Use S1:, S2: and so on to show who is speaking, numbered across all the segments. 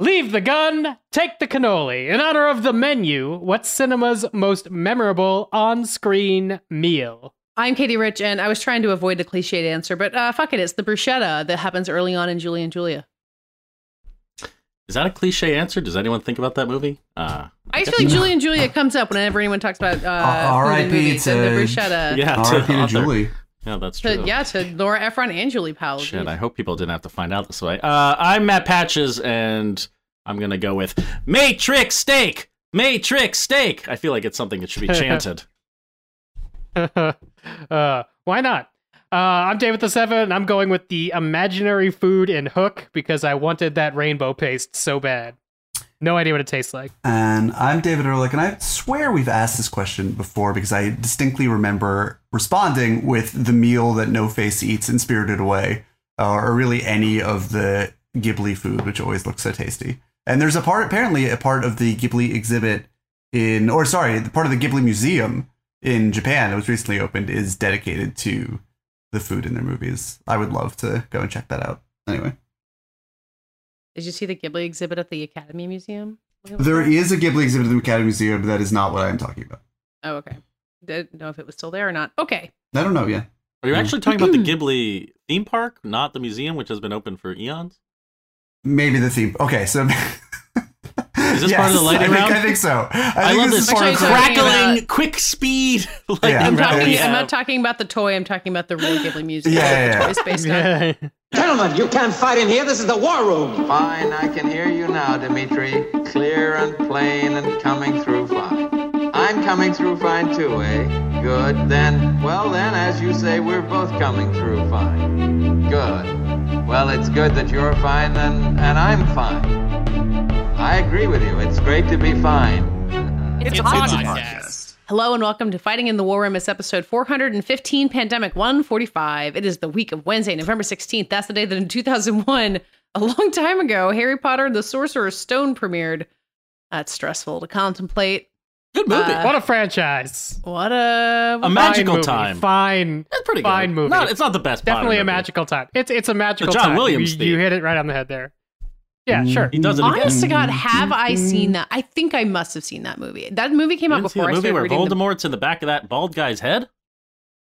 S1: Leave the gun, take the cannoli. In honor of the menu, what's cinema's most memorable on screen meal?
S2: I'm Katie Rich, and I was trying to avoid the cliched answer, but uh, fuck it, it's the bruschetta that happens early on in Julie and Julia.
S3: Is that a cliche answer? Does anyone think about that movie? Uh,
S2: I just feel like Julie and Julia comes up whenever anyone talks about uh, food
S4: R.I.P.
S2: and movies the bruschetta.
S3: yeah,
S4: R.I.P. to
S3: author.
S4: Julie.
S3: Yeah, that's
S2: To-
S3: true.
S2: yeah, to Nora Ephron and Julie Powell.
S3: Shit, I hope people didn't have to find out this way. Uh, I'm Matt Patches, and I'm gonna go with Matrix Steak. Matrix Steak. I feel like it's something that should be chanted.
S1: uh, why not? Uh, I'm David the Seven, and I'm going with the imaginary food in Hook because I wanted that rainbow paste so bad. No idea what it tastes like.
S4: And I'm David Ehrlich, and I swear we've asked this question before because I distinctly remember responding with the meal that No Face eats in Spirited Away, uh, or really any of the Ghibli food, which always looks so tasty. And there's a part, apparently, a part of the Ghibli exhibit in, or sorry, the part of the Ghibli Museum in Japan that was recently opened is dedicated to the food in their movies. I would love to go and check that out. Anyway.
S2: Did you see the Ghibli exhibit at the Academy Museum?
S4: There is a Ghibli exhibit at the Academy Museum, but that is not what I'm talking about.
S2: Oh, okay. Didn't know if it was still there or not. Okay.
S4: I don't know yet.
S3: Are you actually talking about the Ghibli theme park, not the museum, which has been open for eons?
S4: Maybe the theme. Okay, so
S3: Is this part of the lightning
S4: I think,
S3: round?
S4: I think so. I,
S3: I,
S4: think
S3: love
S4: this
S3: this
S4: part
S2: Actually,
S4: of
S2: so
S4: the
S2: crack-
S3: crackling,
S2: about-
S3: quick speed lightning
S4: Yeah,
S2: I'm,
S3: round.
S2: talking,
S4: yeah.
S2: I'm not talking about the toy. I'm talking about the real Ghibli music.
S4: Yeah,
S2: that
S4: yeah, yeah.
S2: toy is based on.
S5: Gentlemen, you can't fight in here. This is the war room.
S6: Fine, I can hear you now, Dimitri. Clear and plain and coming through fine. I'm coming through fine too, eh? Good. Then, well then, as you say, we're both coming through fine. Good. Well, it's good that you're fine and, and I'm fine. I agree with you. It's great to be fine.
S2: It's, a podcast. Hello and welcome to Fighting in the War Room. It's episode 415, Pandemic 145. It is the week of Wednesday, November 16th. That's the day that in 2001, a long time ago, Harry Potter and the Sorcerer's Stone premiered. That's stressful to contemplate.
S3: Good movie.
S2: Uh,
S1: What a franchise.
S2: What a.
S3: A magical
S1: movie.
S3: time.
S1: Fine.
S3: It's pretty good.
S1: Fine movie.
S3: Not, it's not the best. Potter
S1: Definitely a
S3: movie.
S1: magical time. It's it's a magical
S3: John
S1: time.
S3: Williams
S1: You, you hit it right on the head there. Yeah, sure.
S3: He does it again.
S2: Honest to God, have I seen that? I think I must have seen that movie. That movie came
S3: You
S2: out
S3: didn't see
S2: before
S3: the
S2: I
S3: movie
S2: started
S3: where
S2: reading the
S3: in the back of that bald guy's head?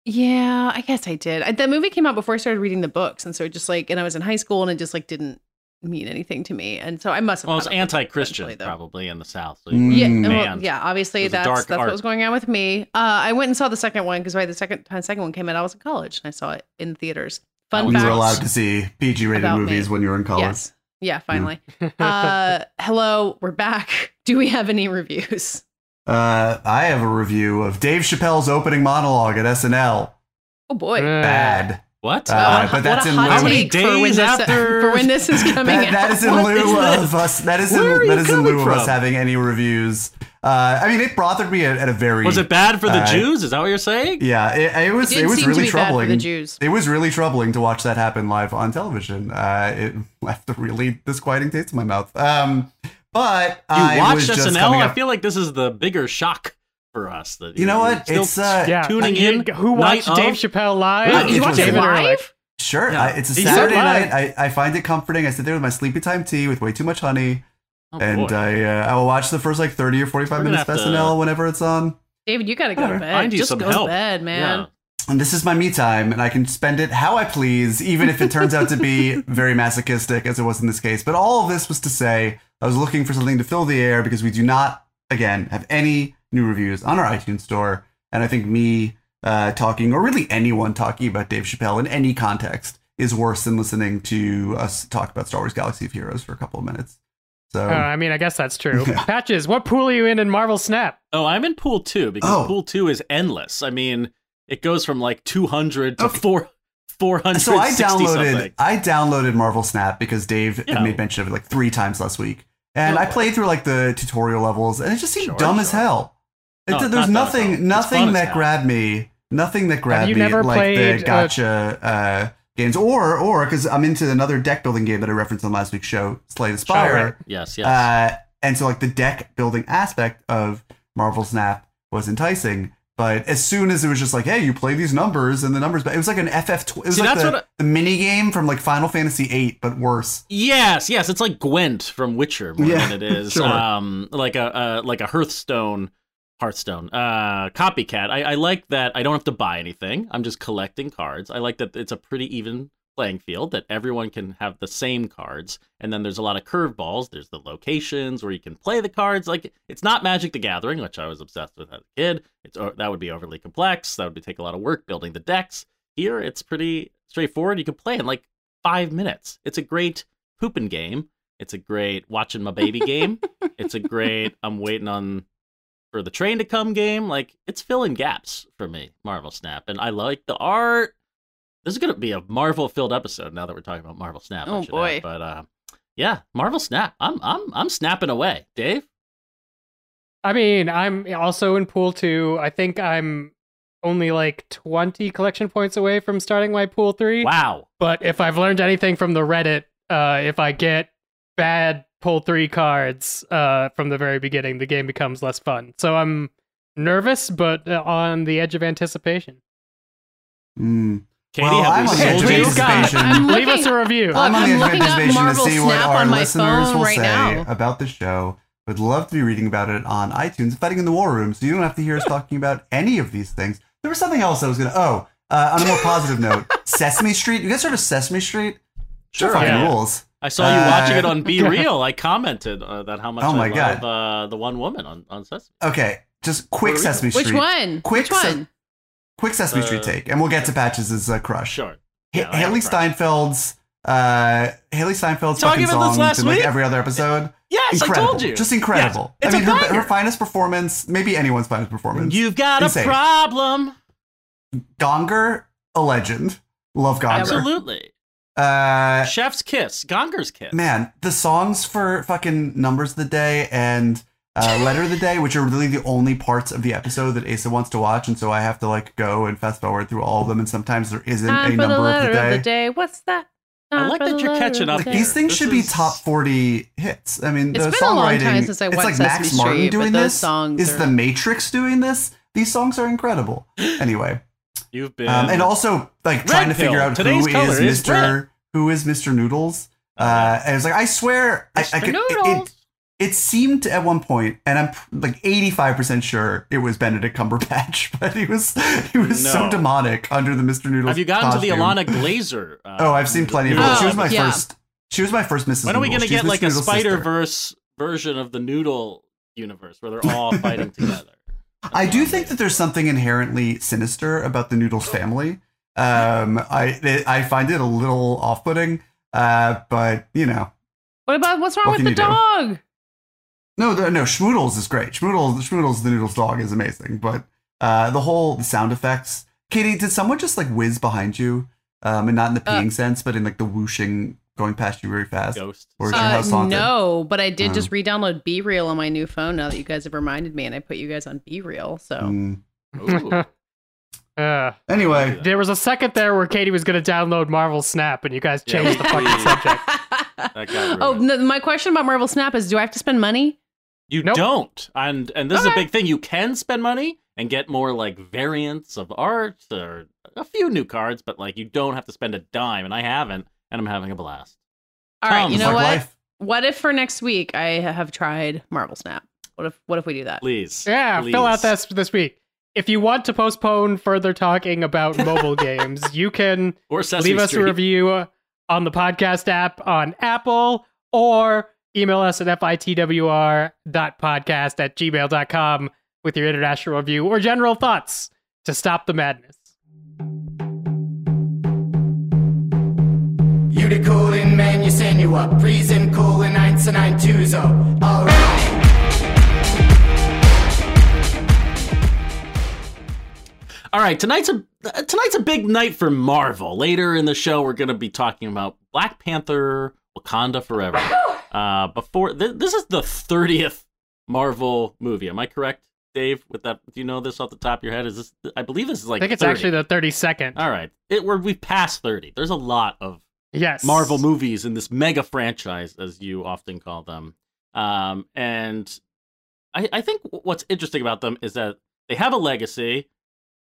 S2: Yeah, I guess I did. I, that movie came out before I started reading the books, and so it just like, and I was in high school, and it just like didn't mean anything to me, and so I must have.
S3: Well, it's
S2: caught up with it
S3: anti-Christian, probably in the South. So
S4: Mm.
S2: Yeah,
S3: you
S2: well, yeah. Obviously,
S3: It was a
S2: that's that's
S3: art.
S2: what was going on with me. Uh, I went and saw the second one because by the second time the second one came out, I was in college and I saw it in theaters. Fun
S4: You were allowed to see PG-rated movies
S2: me.
S4: when you were in college.
S2: Yes, yeah, finally. uh, hello, we're back. Do we have any reviews?
S4: Uh, I have a review of Dave Chappelle's opening monologue at SNL.
S2: Oh boy.
S1: Uh,
S4: Bad.
S3: What?
S4: Uh,
S2: What a-
S4: but that's
S2: what a
S4: in lieu.
S3: How many
S2: take for when
S3: days
S2: this,
S3: after-
S2: for when this is coming
S4: That,
S2: out.
S4: that is in
S3: What
S4: lieu
S3: is
S4: of
S3: this?
S4: us. That is in
S3: Where are
S4: that
S3: you
S4: is in
S3: coming
S4: lieu of us having any reviews. Uh, I mean, it bothered me at, at a very.
S3: Was it bad for the
S4: Uh,
S3: Jews? Is that what you're saying?
S4: Yeah, it, it was.
S2: It
S4: It, was really
S2: be bad for
S4: troubling.
S2: the Jews.
S4: It was really troubling to watch that happen live on television. Uh, it left a really disquieting taste in my mouth. Um, but
S3: You
S4: I
S3: watched
S4: was
S3: SNL?
S4: coming
S3: I feel like this is the bigger shock for us. That
S4: You know
S3: you're
S4: what? It's, uh,
S1: Yeah.
S3: tuning
S1: You-
S3: in.
S1: Who watched
S3: night
S1: Dave
S3: of?
S1: Chappelle live?
S3: Really?
S4: You
S1: It's
S4: watched it
S1: David
S2: live?
S4: Sure,
S3: Yeah.
S4: I, it's a
S1: He
S4: Saturday night. I, I find it comforting. I sit there with my sleepy time tea with way too much honey,
S3: Oh,
S4: and
S3: boy.
S4: I uh, I will watch the first like thirty or forty five minutes of
S3: have to-
S4: whenever it's on.
S2: David, you gotta go to bed.
S3: Find
S2: Just go
S3: help.
S2: to bed, man.
S3: Yeah.
S4: And this is my me time, and I can spend it how I please, even if it turns out to be very masochistic, as it was in this case. But all of this was to say, I was looking for something to fill the air because we do not, again, have any new reviews on our iTunes store. And I think me uh, talking, or really anyone talking about Dave Chappelle in any context, is worse than listening to us talk about Star Wars Galaxy of Heroes for a couple of minutes. So,
S1: Uh, I mean, I guess that's true.
S4: Yeah.
S1: Patches, what pool are you in in Marvel Snap?
S3: Oh, I'm in pool two because
S4: Oh.
S3: pool two is endless. I mean, it goes from like 200 to
S4: Okay.
S3: four, 460
S4: so I downloaded
S3: something.
S4: I downloaded Marvel Snap because Dave
S3: Yeah.
S4: had made mention of it like three times last week, and
S3: Oh.
S4: I played through like the tutorial levels, and it just seemed
S3: Sure,
S4: dumb as hell. It,
S3: No, it's
S4: there's
S3: not dumb at all.
S4: nothing nothing that
S3: hell.
S4: grabbed me, nothing that grabbed
S1: you
S4: me
S1: never
S4: like
S1: played,
S4: the
S1: uh,
S4: gotcha uh, games, or or because I'm into another deck building game that I referenced on last week's show, Slay the Spire.
S1: right.
S3: Yes, yes.
S4: Uh, and so like the deck building aspect of Marvel Snap was enticing, But as soon as it was just like, hey, you play these numbers and the numbers, but it was like an FF. Tw- it was
S3: See,
S4: like the,
S3: I-
S4: the mini game from like Final Fantasy VIII, but worse.
S3: Yes, yes, it's like Gwent from Witcher more
S4: Yeah,
S3: than it is
S4: sure.
S3: um like a, a like a Hearthstone Hearthstone. Uh copycat. I, I like that I don't have to buy anything. I'm just collecting cards. I like that it's a pretty even playing field that everyone can have the same cards and then there's a lot of curveballs. There's the locations where you can play the cards. Like it's not magic the gathering which i was obsessed with as a kid. It's o- that would be overly complex. That would be, take a lot of work building the decks. Here it's pretty straightforward. You can play in like five minutes. It's a great pooping game. It's a great watching my baby game. It's a great i'm waiting on for the train to come game like it's filling gaps for me marvel snap and i like the art this is gonna be a Marvel filled episode now that we're talking about Marvel Snap.
S2: Oh, boy.
S3: add. But uh, yeah, Marvel Snap. I'm I'm I'm snapping away. Dave.
S1: I mean, I'm also in pool two. I think I'm only like 20 collection points away from starting my pool three.
S3: Wow.
S1: But if I've learned anything from the Reddit, uh, if I get bad pull three cards uh, from the very beginning, the game becomes less fun. So I'm nervous, but uh, on the edge of anticipation.
S4: Mm.
S3: Katie,
S4: Well,
S3: have
S4: I'm
S3: we
S4: on the edge of
S3: you?
S1: God.
S4: anticipation.
S1: Leave us a review.
S2: Look,
S4: I'm on the edge of
S2: looking up
S4: anticipation to
S2: Marvel
S4: see what
S2: Snap
S4: our
S2: on my
S4: listeners
S2: phone
S4: will
S2: right
S4: say
S2: now.
S4: about the show. Would love to be reading about it on iTunes, Fighting in the War Room, so you don't have to hear us talking about any of these things. There was something else I was gonna. Oh, uh, on a more positive note, Sesame Street. You guys heard of Sesame Street?
S3: Sure,
S4: fucking
S1: yeah.
S4: rules.
S3: I saw you
S4: Uh,
S3: watching it on BeReal. I commented uh, that how much
S4: Oh my
S3: I
S4: God.
S3: love uh, the one woman on on Sesame.
S4: Okay, just quick Sesame Street.
S2: Which one?
S4: Quick
S2: Which
S4: se-
S2: one?
S4: Quick Sesame
S3: Uh,
S4: Street take, and we'll get to Patches' uh, crush.
S3: Sure.
S4: Ha-
S3: Yeah, I have Hailee.
S4: Steinfeld's uh, Hailee Steinfeld's
S3: Talking
S4: fucking
S3: about this
S4: songs
S3: last
S4: in like
S3: week?
S4: every other episode.
S3: Yes,
S4: incredible.
S3: I told you.
S4: Just incredible.
S3: Yes, it's
S4: I mean,
S3: a
S4: her, her finest performance, maybe anyone's finest performance.
S3: You've got
S4: Insane.
S3: a problem.
S4: Gonger, a legend. Love Gonger.
S3: Absolutely.
S4: Uh,
S3: Chef's kiss. Gonger's kiss.
S4: man, the songs for fucking Numbers of the Day and uh, Letter of the Day, which are really the only parts of the episode that Asa wants to watch, and so I have to like go and fast forward through all of them, and sometimes there isn't
S2: Time
S4: a
S2: for the
S4: number
S2: letter
S4: of the day.
S2: What's that?
S3: I like that you're catching up
S4: Like these things
S3: This
S4: should be top forty hits. I mean,
S2: It's
S4: the
S2: been a long
S4: songwriting.
S2: time since I
S4: it's
S2: watched
S4: like
S2: Sesame
S4: Max Martin
S2: Street, but
S4: doing
S2: those
S4: this.
S2: songs
S4: Is
S2: are-
S4: the Matrix doing this? These songs are incredible. Anyway,
S3: You've been.
S4: um, and also like trying to
S3: Pill.
S4: figure out
S3: Today's
S4: who
S3: color
S4: is
S3: is
S4: Mr. Who is Mr. Noodles? Uh, and it's like I swear, I, I could. It,
S3: Noodles.
S4: it, it seemed at one point, and I'm like 85 percent sure it was Benedict Cumberbatch, but he was he was so demonic under the Mr. Noodles.
S3: Have you gotten to the
S4: costume.
S3: Ilana Glazer? Uh,
S4: Oh, I've seen plenty of
S2: Oh,
S4: her. She was my
S2: yeah.
S4: first. She was my first Mrs.
S3: When are we gonna get
S4: Mr.
S3: like a
S4: Noodles' sister.
S3: Spider Verse version of the Noodle universe where they're all fighting together?
S4: I do think that there's something inherently sinister about the Noodles family. Um, I it, I find it a little off-putting, uh, but you know,
S2: What about what's wrong
S4: What
S2: with the
S4: you do?
S2: dog?
S4: no, the, no, Schmoodles is great. Schmoodles, Schmoodles, the Noodles dog is amazing, but uh, the whole sound effects. Katie, did someone just like whiz behind you? Um, and not in the
S2: Uh,
S4: peeing sense, but in like the whooshing going past you very fast.
S3: Ghost.
S4: Or is your
S2: Uh,
S4: house haunted?
S2: no, but I did
S4: Oh.
S2: just re-download BeReal on my new phone now that you guys have reminded me, and I put you guys on BeReal. So
S4: Mm.
S1: Uh,
S4: Anyway,
S1: there was a second there where Katie was going to download Marvel Snap, and you guys
S3: Yeah,
S1: changed the fucking subject.
S2: Oh, no, my question about Marvel Snap is: Do I have to spend money?
S3: You
S1: Nope.
S3: don't, and and this is a big thing. You can spend money and get more like variants of art or a few new cards, but like you don't have to spend a dime, and I haven't, and I'm having a blast.
S2: All right,
S3: Tom,
S2: you know
S4: like
S2: what?
S4: life.
S2: What if for next week I have tried Marvel Snap? What if what if we do that?
S3: Please,
S1: Yeah, fill out this this week. If you want to postpone further talking about mobile games, you can
S3: or Sesame
S1: leave us
S3: Street.
S1: a review on the podcast app on Apple or email us at fitwr.podcast at gmail.com with your international review or general thoughts to stop the madness.
S7: You the coolin' man, you send you up. Reason coolin' 1992 Alright.
S3: All right, tonight's a uh, tonight's a big night for Marvel. Later in the show, we're going to be talking about Black Panther: Wakanda Forever. Uh, before th- this is the thirtieth Marvel movie. Am I correct, Dave? With that, do you know this off the top of your head? Is this? I believe this is like.
S1: I think it's
S3: 30.
S1: actually the 32nd.
S3: All right, it we're we've passed thirty. There's a lot of
S1: yes.
S3: Marvel movies in this mega franchise, as you often call them. Um, and I, I think what's interesting about them is that they have a legacy,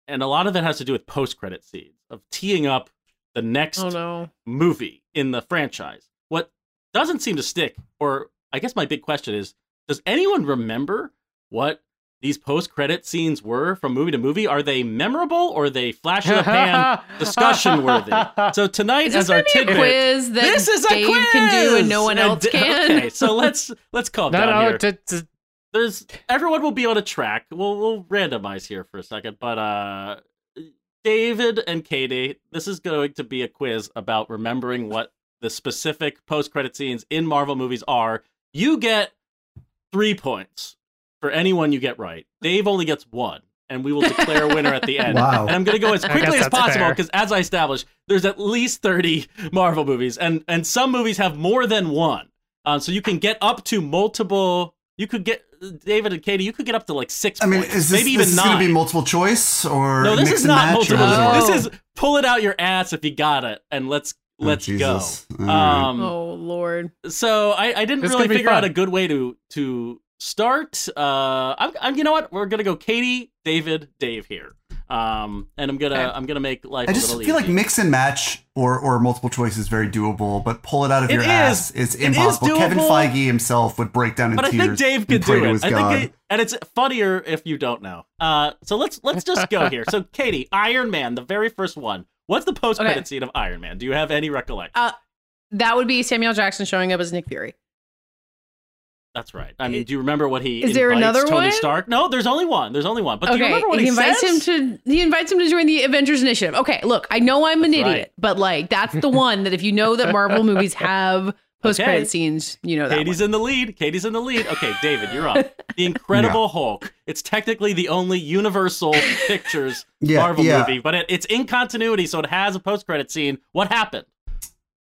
S3: and a lot of it has to do with post-credit scenes of teeing up the next
S2: Oh no.
S3: movie in the franchise. What doesn't seem to stick, or I guess my big question is, does anyone remember what these post-credit scenes were from movie to movie? Are they memorable or are they flash in the pan discussion worthy? So tonight,
S2: Is
S3: as our
S2: a
S3: tidbit,
S2: quiz that
S3: this is a
S2: Dave
S3: quiz
S2: can do and no one else can?
S3: Okay, so let's let's calm
S1: No,
S3: down
S1: no,
S3: here.
S1: t- t-
S3: There's everyone will be on a track. We'll we'll randomize here for a second, but uh, David and Katie, this is going to be a quiz about remembering what the specific post-credit scenes in Marvel movies are. You get three points for anyone you get right. Dave only gets one, and we will declare a winner at the end.
S4: Wow.
S3: And I'm going to go as quickly as possible because, as I established, there's at least 30 Marvel movies, and and some movies have more than one. Um, so you can get up to multiple. You could get David and Katie. You could get up to like six.
S4: I mean,
S3: points,
S4: is this,
S3: maybe
S4: this
S3: even
S4: going to be multiple choice or
S3: no, this
S4: mix
S3: is
S4: and
S3: not multiple.
S4: or-
S2: Oh.
S3: This is pull it out your ass if you got it, and let's
S4: Oh,
S3: let's go.
S4: Jesus. All right.
S3: Um,
S2: Oh lord.
S3: so I, I didn't
S1: This
S3: really figure out a good way to to start. Uh, I'm, I'm you know what? We're gonna go Katie, David, Dave here. Um, and I'm gonna
S1: Okay.
S3: I'm gonna make life
S4: I
S3: a
S4: just
S3: little
S4: feel like mix and match or, or multiple choice is very doable, but pull it out of
S3: It
S4: your
S3: is.
S4: ass is
S3: It is
S4: impossible. Kevin. Feige himself would break down in
S3: but I
S4: tears.
S3: think Dave
S4: and
S3: could do it. I
S4: God.
S3: think, it, and it's funnier if you don't know. Uh, so let's let's just go here. So Katie, Iron Man, the very first one. What's the post credit
S2: Okay.
S3: scene of Iron Man? Do you have any recollection?
S2: Uh, That would be Samuel Jackson showing up as Nick Fury.
S3: That's right. I mean, do you remember what he
S2: Is there
S3: invites
S2: another
S3: Tony
S2: one?
S3: Stark? No, there's only one. There's only one. But do you
S2: okay,
S3: remember what
S2: he,
S3: he,
S2: invites
S3: says?
S2: him to he invites him to join the Avengers Initiative. Okay, look, I know I'm an
S3: That's
S2: idiot,
S3: right.
S2: but like that's the one that if you know that Marvel movies have post credit
S3: Okay.
S2: scenes, you know that.
S3: Katie's
S2: one.
S3: in the lead. Katie's in the lead. Okay, David, you're up. The Incredible Hulk. It's technically the only Universal Pictures
S4: Yeah,
S3: Marvel
S4: yeah.
S3: movie, but it, it's in continuity, so it has a post-credit scene. What happened?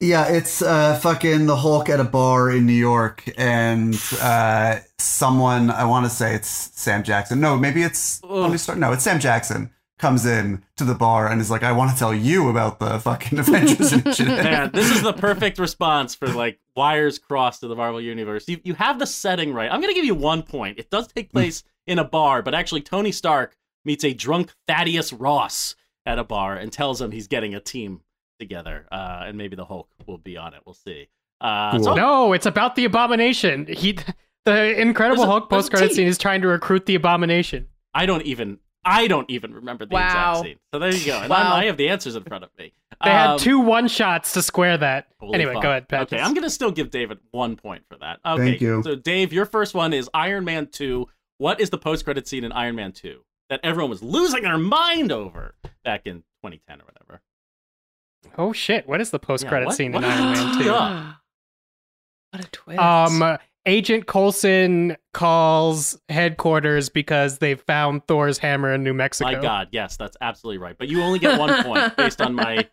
S4: Yeah, it's uh, fucking the Hulk at a bar in New York, and uh, someone I want to say it's Sam Jackson. No, maybe it's Tony Stark. No, it's Sam Jackson comes in to the bar and is like, "I want to tell you about the fucking Avengers Initiative."
S3: Man, this is the perfect response for like wires crossed to the Marvel universe. You you have the setting right. I'm gonna give you one point. It does take place in a bar, but actually Tony Stark meets a drunk Thaddeus Ross at a bar and tells him he's getting a team together, uh, and maybe the Hulk will be on it. We'll see. Uh, so-
S1: no, it's about the Abomination. He, the Incredible
S3: a-
S1: Hulk post credit scene is trying to recruit the Abomination.
S3: I don't even I don't even remember the
S2: Wow.
S3: exact scene. So there you go. And
S2: Wow.
S3: I'm, have the answers in front of me.
S1: They
S3: Um,
S1: had two one shots to square that. Anyway,
S3: fuck.
S1: go ahead, Pat.
S3: Okay, I'm gonna still give David one point for that. Okay,
S4: Thank you.
S3: So Dave, your first one is Iron Man two. What is the post credit scene in Iron Man two that everyone was losing their mind over back in 2010 or whatever?
S1: Oh shit! What is the post credit
S3: Yeah,
S1: scene
S3: what
S1: in Iron Man Two?
S3: up?
S2: what a twist.
S1: Um, Agent Coulson calls headquarters because they found Thor's hammer in New Mexico.
S3: My God, yes, that's absolutely right. But you only get one point based on my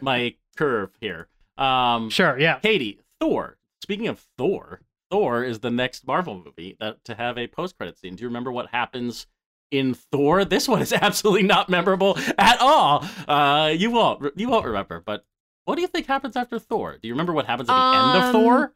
S3: my curve here. Um,
S1: Sure, yeah.
S3: Katie, Thor. Speaking of Thor, Thor is the next Marvel movie that to have a post credit scene. Do you remember what happens in Thor? This one is absolutely not memorable at all. Uh, you won't you won't remember. But what do you think happens after Thor? Do you remember what happens at the end of
S2: Um,
S3: Thor?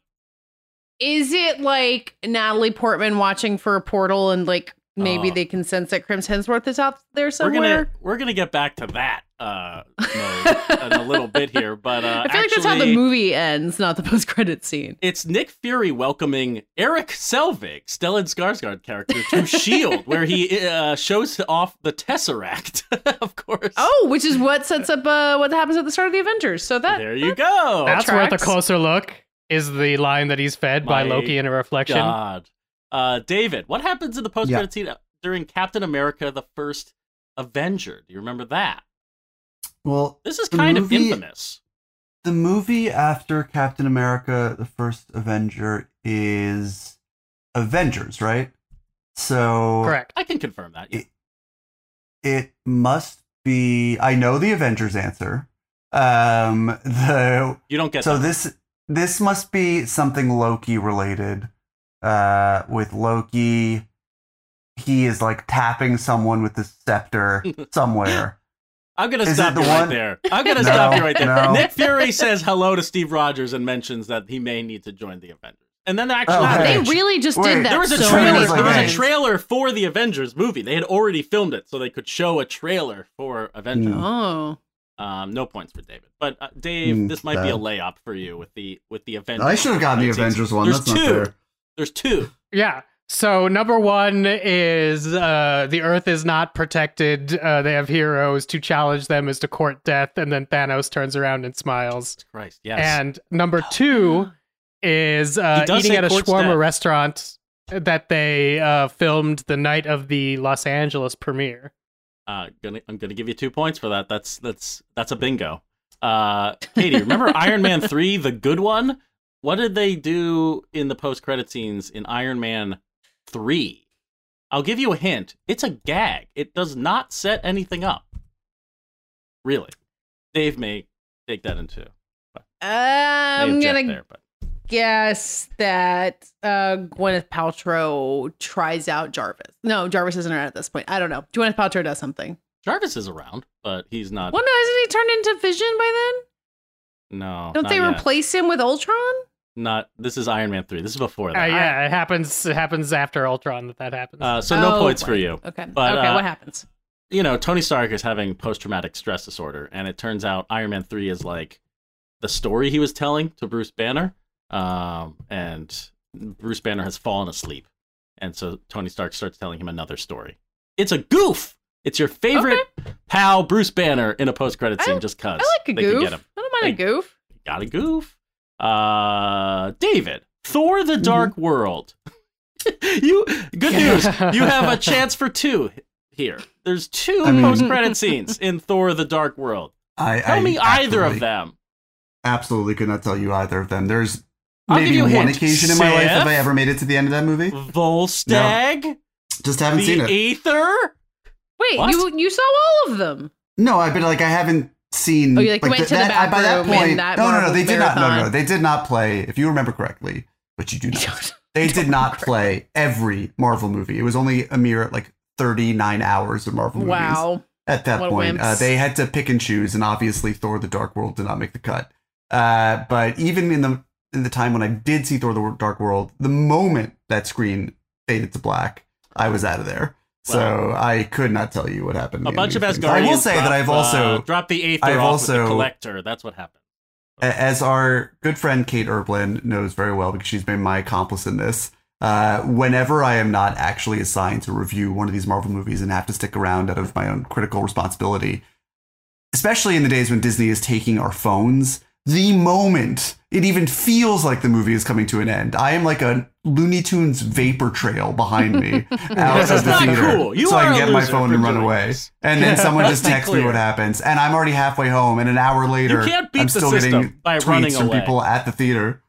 S2: Is it like Natalie Portman watching for a portal and like maybe
S3: Oh.
S2: they can sense that Chris Hemsworth is out there somewhere?
S3: We're gonna we're gonna get back to that uh, mode in a little bit here. But uh,
S2: I feel like that's how the movie ends, not the post credit scene.
S3: It's Nick Fury welcoming Erik Selvig, Stellan Skarsgård character, to Shield, where he uh, shows off the Tesseract. of course.
S2: Oh, which is what sets up uh, what happens at the start of the Avengers. So that
S3: there you go.
S1: That's worth a closer look. Is the line that he's fed by Loki in a reflection?
S3: God, uh, David, what happens in the post-credit scene during Captain America: The First Avenger? Do you remember that?
S4: Well,
S3: This is kind
S4: movie-
S3: of infamous.
S4: the movie after Captain America: The First Avenger is Avengers, right? So
S1: Correct.
S3: I can confirm that.
S4: It- it must be. I know the Avengers answer. Um, the
S3: You don't get
S4: so
S3: that.
S4: this this must be something Loki related. Uh, with Loki, he is like tapping someone with the scepter somewhere.
S3: I'm gonna
S4: Is
S3: stop
S4: it the
S3: you right
S4: one-
S3: there. I'm gonna
S4: No,
S3: stop you right there.
S4: no.
S3: Nick Fury says hello to Steve Rogers and mentions that he may need to join the Avengers. and then actually
S4: Oh,
S2: They really just
S4: Wait,
S2: did that
S3: there was a
S2: so
S3: trailer.
S2: many
S4: like
S3: there was a trailer for the Avengers movie. They had already filmed it, so they could show a trailer for Avengers.
S4: Hmm.
S2: Oh.
S3: Um, no points for David, but uh, Dave,
S4: Mm,
S3: this might be a layup for you with the with the Avengers.
S4: I should have gotten the Avengers one.
S3: There's
S4: That's
S3: two.
S4: not fair.
S3: There's two.
S1: Yeah. So number one is uh, the Earth is not protected. Uh, they have heroes to challenge them is to court death, and then Thanos turns around and smiles.
S3: Christ, yes.
S1: And number two is uh, eating at a shawarma
S3: death.
S1: restaurant that they uh, filmed the night of the Los Angeles premiere.
S3: uh, gonna I'm gonna give you two points for that. That's that's that's a bingo. Uh, Katie, remember Iron Man three, the good one? What did they do in the post credit scenes in Iron Man three? I'll give you a hint. It's a gag. It does not set anything up. Really, Dave may take that into. may
S2: I'm gonna
S3: there, but
S2: guess that uh, Gwyneth Paltrow tries out Jarvis. No, Jarvis isn't around at this point. I don't know. Gwyneth Paltrow does something.
S3: Jarvis is around, but he's not.
S2: Well, no, hasn't he turned into Vision by then? No.
S3: Don't
S2: they
S3: yet.
S2: replace him with Ultron?
S3: Not. This is Iron Man three. This is before
S1: Uh,
S3: that.
S1: yeah, it happens. It happens after Ultron that that happens.
S3: Uh, so no
S2: Oh,
S3: points for you.
S2: Okay.
S3: But,
S2: okay.
S3: uh,
S2: what happens?
S3: you know, Tony Stark is having post traumatic stress disorder, and it turns out Iron Man 3 is like the story he was telling to Bruce Banner. Um, and Bruce Banner has fallen asleep. And so Tony Stark starts telling him another story. It's a goof! It's your favorite pal, Bruce Banner, in a post credit
S2: I-
S3: scene just because
S2: I like a
S3: they could
S2: goof.
S3: get him.
S2: I don't mind a
S3: They-
S2: goof.
S3: Got a goof. Uh, David, Thor the Dark World. you good news. You have a chance for two here. There's two
S4: I mean-
S3: post credit scenes in Thor the Dark World.
S4: I,
S3: Tell
S4: I
S3: me either of them.
S4: Absolutely could not tell you either of them. There's
S3: I'll
S4: maybe one
S3: hint.
S4: occasion in my life have I ever made it to the end of that movie.
S3: Volstagg,
S4: Just haven't
S3: the
S4: seen it.
S3: Aether.
S2: Wait,
S3: What?
S2: you you saw all of them.
S4: No, I've been like I haven't seen.
S2: Oh, you, like, went
S4: th-
S2: to the
S4: that, by that
S2: back
S4: point.
S2: that
S4: no, no, no. They did not. No, no, no. They did not play. If you remember correctly, but you do not. They did not play every Marvel movie. It was only a mere like 39 hours of Marvel movies.
S2: Wow.
S4: At that
S2: What
S4: point, uh, they had to pick and choose, and obviously Thor: The Dark World did not make the cut. Uh, but even in the in the time when I did see Thor: The Dark World, the moment that screen faded to black, I was out of there. So. I could not tell you what happened.
S3: A bunch of. Asgardians.
S4: I will say that I've also
S3: uh, dropped the Aether
S4: I've
S3: off with the
S4: also-
S3: collector. That's what happened.
S4: A- As our good friend Kate Erbland knows very well because she's been my accomplice in this, uh, whenever I am not actually assigned to review one of these Marvel movies and have to stick around out of my own critical responsibility, especially in the days when Disney is taking our phones, the moment it even feels like the movie is coming to an end, I am like a Looney Tunes vapor trail behind me out
S3: This
S4: of the theater,
S3: cool. You
S4: so I can get my phone and run away.
S3: this.
S4: And then someone just texts me what happens, and I'm already halfway home, and an hour later,
S3: You can't beat
S4: I'm still getting
S3: by
S4: tweets
S3: running
S4: from
S3: away.
S4: people at the theater.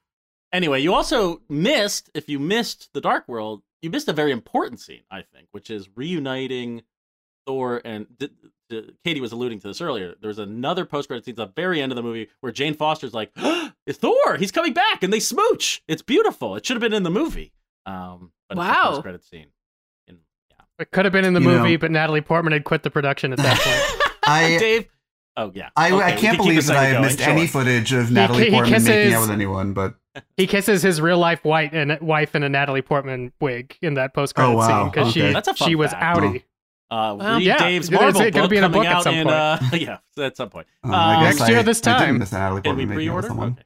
S3: Anyway, you also missed, if you missed the Dark World, you missed a very important scene, I think, which is reuniting Thor and d- d- Katie was alluding to this earlier. There was another post credit scene at the very end of the movie where Jane Foster's like, "It's Thor! He's coming back!" and they smooch. It's beautiful. It should have been in the movie. Um, but it's a
S2: Wow.
S3: post credit scene. And, yeah.
S1: it could have been in the
S4: You know-
S1: movie, but Natalie Portman had quit the production at that point.
S4: I
S3: Dave. Oh yeah.
S4: I,
S3: Okay,
S4: I can't
S3: can
S4: believe that I have missed
S3: Sure.
S4: any footage of Natalie
S1: he
S4: Portman making
S1: kisses-
S4: out with anyone, but
S1: he kisses his real life white and wife in a Natalie Portman wig in that post credit
S4: Oh, wow.
S1: scene because
S4: Okay.
S1: she
S3: That's a fun
S1: she was
S3: fact.
S1: outie.
S3: Uh,
S2: Well,
S3: read
S1: yeah,
S3: Dave's
S1: it's
S3: Marvel
S1: gonna
S3: book
S1: be in a
S3: coming
S1: book at
S3: out
S1: some
S3: in
S1: point.
S3: uh, yeah, at some point.
S4: uh,
S3: Uh,
S4: I
S1: next year this time.
S4: didn't
S3: Can we
S4: Portman making out with
S3: pre-order? Okay.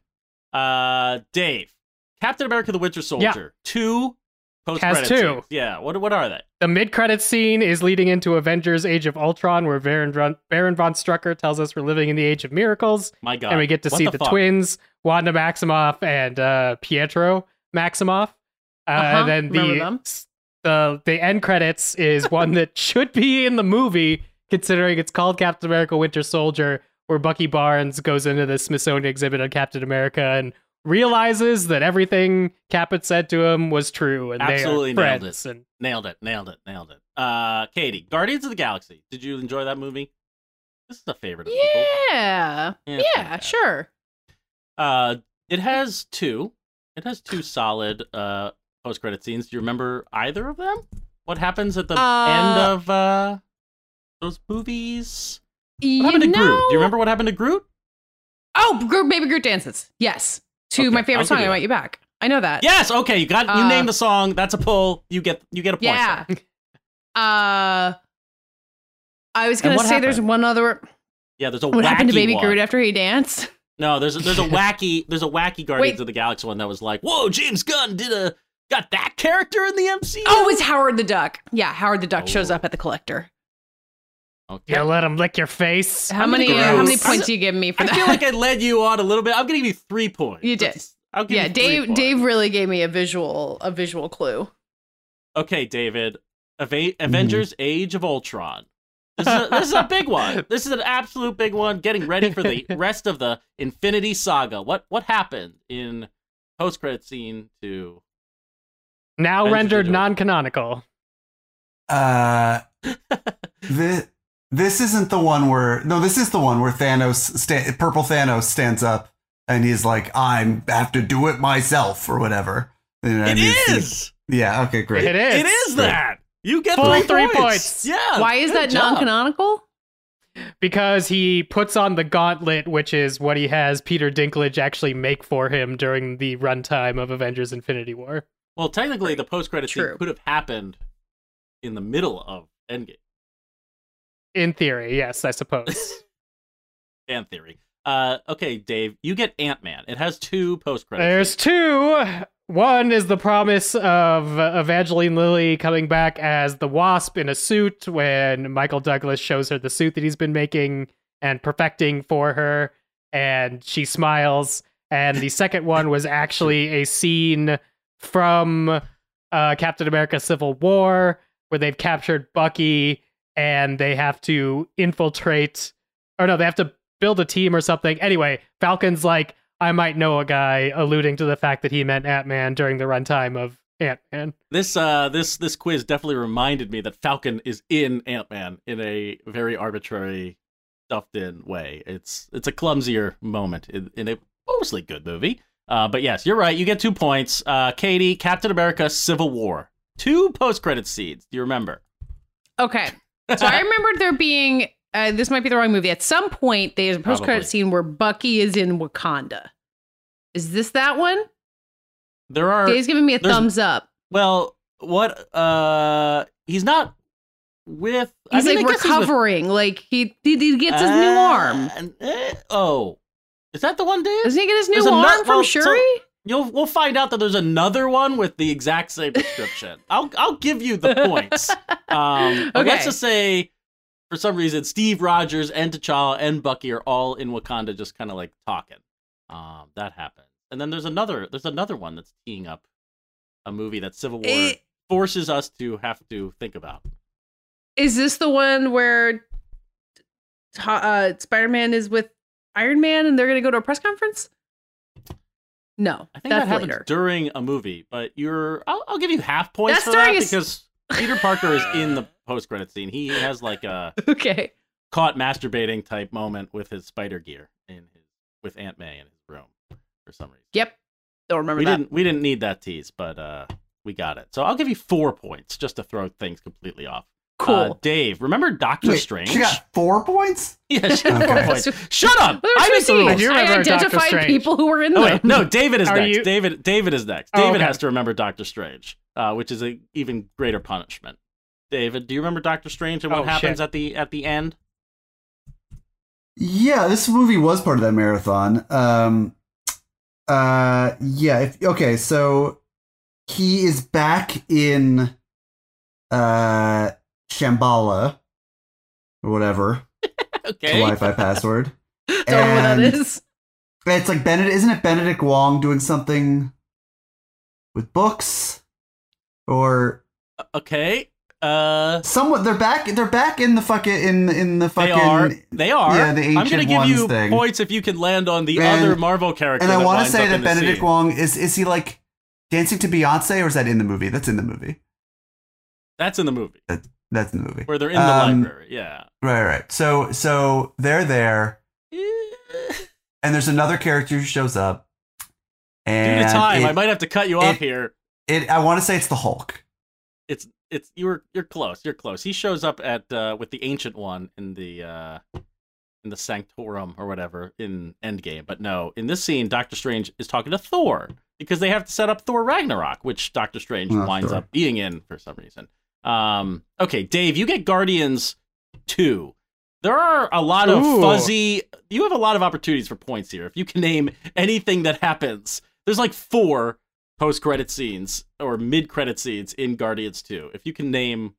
S3: Uh, Dave, Captain America: The Winter Soldier, two post
S1: Has two.
S3: scenes. Yeah, what what are they?
S1: The mid credit scene is leading into Avengers: Age of Ultron, where Baron von, Baron von Strucker tells us we're living in the age of miracles,
S3: My God,
S1: and we get to
S3: What
S1: see
S3: the,
S1: the, twins, Wanda Maximoff and uh, Pietro Maximoff. Uh,
S2: Uh-huh,
S1: And then
S2: remember
S1: the
S2: them.
S1: The the end credits is one that should be in the movie, considering it's called Captain America: Winter Soldier, where Bucky Barnes goes into the Smithsonian exhibit on Captain America and realizes that everything Cap had said to him was true, and
S3: Absolutely
S1: they are
S3: nailed it.
S1: And
S3: Nailed it, nailed it, nailed it. Uh, Katie, Guardians of the Galaxy. Did you enjoy that movie? This is a favorite of people.
S2: Yeah.
S3: Yeah,
S2: Yeah,
S3: it's
S2: sure.
S3: Uh, it has two. It has two solid uh post credit scenes. Do you remember either of them? What happens at the
S2: Uh,
S3: end of uh those movies? What
S2: You
S3: happened to. Groot? Do you remember what happened to Groot?
S2: Oh, Groot, Baby Groot dances. Yes. To
S3: Okay,
S2: my
S3: I'll
S2: favorite song, I. Want You Back. I know that.
S3: Yes. Okay. You got. You
S2: Uh,
S3: name the song. That's a pull. You get. You get a point.
S2: Yeah. uh, I was gonna say there's one other.
S3: Yeah. There's a
S2: What
S3: wacky
S2: happened to Baby
S3: one.
S2: Groot after he danced?
S3: No, there's a, there's a wacky there's a wacky Guardians
S2: Wait.
S3: of the Galaxy one that was like, whoa, James Gunn did a got that character in the MCU.
S2: Oh, it's Howard the Duck. Yeah, Howard the Duck shows
S3: Oh.
S2: up at the collector.
S3: okay.
S1: You let him lick your face.
S2: How
S3: I'm
S2: many?
S3: gonna
S2: Uh, how many points
S3: gonna-
S2: do you give me for
S3: I
S2: that?
S3: I feel like I led you on a little bit. I'm gonna give you three points.
S2: You did.
S3: That's- I'll give
S2: yeah,
S3: you
S2: Dave.
S3: points.
S2: Dave really gave me a visual a visual clue.
S3: Okay, David. Ava-
S2: Mm-hmm.
S3: Avengers: Age of Ultron. This is, a, this is a big one. This is an absolute big one. Getting ready for the rest of the Infinity Saga. What what happened in post credit scene to?
S1: Now
S3: Avengers
S1: rendered
S3: Age
S1: non-canonical.
S4: Uh, this, this isn't the one where no, this is the one where Thanos, sta- purple Thanos, stands up and he's like, "I'm have to do it myself" or whatever. And
S3: It
S4: it's-
S3: is.
S4: Yeah. Okay. Great.
S1: It is.
S3: It is that. You get
S1: Full
S3: three,
S1: three
S3: points.
S1: points.
S3: Yeah.
S2: Why is that
S3: job.
S2: non-canonical?
S1: because he puts on the gauntlet, which is what he has Peter Dinklage actually make for him during the runtime of Avengers: Infinity War.
S3: Well, technically, the post credit scene could have happened in the middle of Endgame.
S1: In theory, yes, I suppose.
S3: Fan theory. Uh, okay, Dave, you get Ant Man. It has two post credits.
S1: There's two. One is the promise of Evangeline Lilly coming back as the Wasp in a suit when Michael Douglas shows her the suit that he's been making and perfecting for her, and she smiles. And the second one was actually a scene from uh, Captain America Civil War where they've captured Bucky and they have to infiltrate, or no, they have to build a team or something. Anyway, Falcon's like, I might know a guy, alluding to the fact that he meant Ant Man during the runtime of Ant Man.
S3: This uh this this quiz definitely reminded me that Falcon is in Ant Man in a very arbitrary, stuffed in way. It's it's a clumsier moment in, in a mostly good movie. Uh, but yes, you're right. You get two points. Uh, Katie, Captain America: Civil War, two post credit scenes. Do you remember?
S2: Okay. So I remembered there being uh, this might be the wrong movie. At some point, there's a post credit
S3: Probably.
S2: scene where Bucky is in Wakanda. Is this that one?
S3: There are
S2: Dave's giving me a thumbs up.
S3: well, what? Uh, he's not with. I
S2: He's
S3: mean, I
S2: like
S3: guess he's with-
S2: recovering. Like he, he he gets his new
S3: Uh,
S2: arm.
S3: eh, oh, is that the one, Dave?
S2: Doesn't he get his new
S3: there's
S2: arm from
S3: well, so-
S2: Shuri?
S3: You'll we'll find out that there's another one with the exact same description. I'll I'll give you the points. Um, but let's just say, for some reason, Steve Rogers and T'Challa and Bucky are all in Wakanda, just kind of like talking. Um, that happened, and then there's another there's another one that's teeing up a movie that Civil War
S2: It-
S3: forces us to have to think about.
S2: Is this the one where uh, Spider Man is with Iron Man and they're going to go to a press conference? No,
S3: I think
S2: that's
S3: that happens
S2: later.
S3: during a movie, but you're I'll, I'll give you half points
S2: That's
S3: for that
S2: during a s-
S3: because Peter Parker is in the post credit scene. He has like a
S2: okay.
S3: caught masturbating type moment with his spider gear in his with Aunt May in his room for some reason.
S2: Yep. Don't remember
S3: We
S2: that.
S3: didn't we didn't need that tease, but uh we got it. So I'll give you four points just to throw things completely off.
S2: Cool.
S3: Uh, Dave, remember Doctor
S4: Wait,
S3: Strange?
S4: She got four points.
S3: yeah, she got four points. Shut up!
S2: Well, there were
S3: I'm
S2: two
S3: the room.
S1: I do
S2: I identified
S1: Strange.
S2: people who were in
S3: Oh
S2: them.
S3: no, David is
S1: Are
S3: next.
S1: you-
S3: David David is next.
S1: Oh,
S3: David
S1: okay.
S3: has to remember Doctor Strange, uh, which is an even greater punishment. David, do you remember Doctor Strange and what
S1: Oh,
S3: happens
S1: shit.
S3: at the at the end?
S4: Yeah, this movie was part of that marathon. Um, uh, yeah. If, okay, so he is back in uh Shambhala or whatever the
S3: Okay.
S4: Wi-Fi password.
S2: Don't know what that is.
S4: It's like Benedict, isn't it Benedict Wong doing something with books or
S3: Okay. Uh
S4: somewhat? They're back. They're back in the fucking in in the fucking.
S3: they are. They are.
S4: yeah, the ancient
S3: I'm gonna give you
S4: thing.
S3: points if you can land on the
S4: And-
S3: other Marvel character.
S4: And I want to say that Benedict. Wong is is he like dancing to Beyonce or is that in the movie? That's in the movie.
S3: That's in the movie
S4: That's the movie.
S3: where they're in the
S4: Um,
S3: library. Yeah.
S4: Right, right. So so they're there,
S3: Eh,
S4: and there's another character who shows up.
S3: Due to time,
S4: it,
S3: I might have to cut you off here.
S4: it I want to say it's the Hulk.
S3: It's it's you're you're close. You're close. He shows up at uh, with the ancient one in the uh, in the Sanctorum or whatever in Endgame. But no, in this scene, Doctor Strange is talking to Thor, because they have to set up Thor Ragnarok, which Doctor Strange
S4: Oh,
S3: winds
S4: sure.
S3: up being in for some reason. Um, okay, Dave, you get Guardians 2. There are a lot of
S1: Ooh.
S3: fuzzy. You have a lot of opportunities for points here. If you can name anything that happens, there's like four post credit scenes or mid credit scenes in Guardians 2. If you can name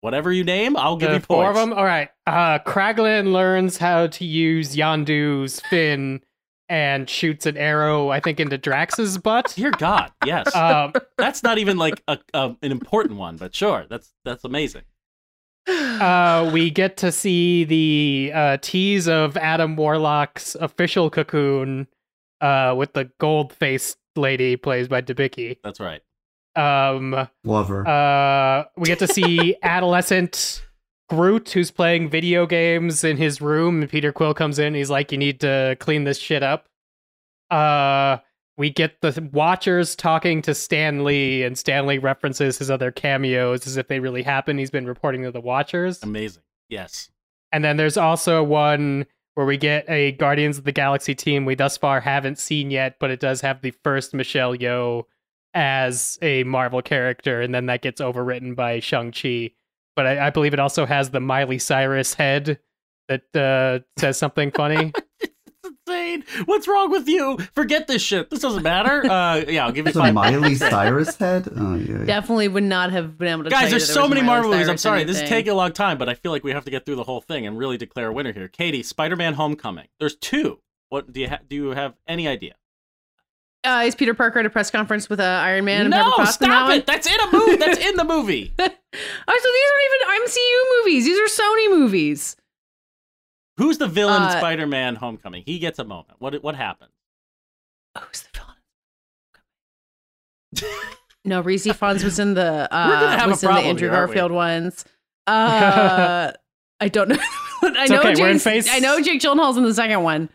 S3: whatever you name, I'll give you
S1: four
S3: points.
S1: of them. All right. Uh, Kraglin learns how to use Yondu's fin and shoots an arrow, I think, into Drax's butt.
S3: Dear God, yes.
S1: Um,
S3: that's not even like a, a an important one, but sure, that's that's amazing.
S1: uh, we get to see the uh, tease of Adam Warlock's official cocoon uh, with the gold faced lady plays by Debicki.
S3: That's right.
S1: Um,
S4: Love her.
S1: uh, we get to see adolescent Groot who's playing video games in his room, and Peter Quill comes in. He's like, "You need to clean this shit up." Uh, we get the Watchers talking to Stan Lee, and Stan Lee references his other cameos as if they really happened. He's been reporting to the Watchers.
S3: Amazing. Yes.
S1: And then there's also one where we get a Guardians of the Galaxy team we thus far haven't seen yet, but it does have the first Michelle Yeoh as a Marvel character, and then that gets overwritten by Shang-Chi. But I, I believe it also has the Miley Cyrus head that uh, says something funny.
S3: It's insane. What's wrong with you? Forget this shit. This doesn't matter. Uh, yeah, I'll give you
S4: It's a
S3: five.
S4: Miley Cyrus head. Oh yeah.
S2: Definitely would not have been able to.
S3: Guys, there's
S2: that
S3: so many
S2: Miley
S3: Marvel movies. I'm sorry,
S2: in
S3: this is taking a long time, but I feel like we have to get through the whole thing and really declare a winner here. Katie, Spider-Man: Homecoming. There's two. What do you ha- do? You have any idea?
S2: Uh, is Peter Parker at a press conference with uh, Iron Man and
S3: no,
S2: that
S3: stop
S2: one?
S3: it. That's in a movie. That's in the movie.
S2: oh, so these aren't even MCU movies. These are Sony movies.
S3: Who's the villain in
S2: Uh,
S3: Spider-Man: Homecoming? He gets a moment. What what happened?
S2: Oh, who's the villain? no, Rhys Ifans was in the uh, was in the Andrew
S3: here?
S2: Garfield ones. Uh, I don't know. I know
S1: okay, in phase-
S2: I know Jake Gyllenhaal's in the second one.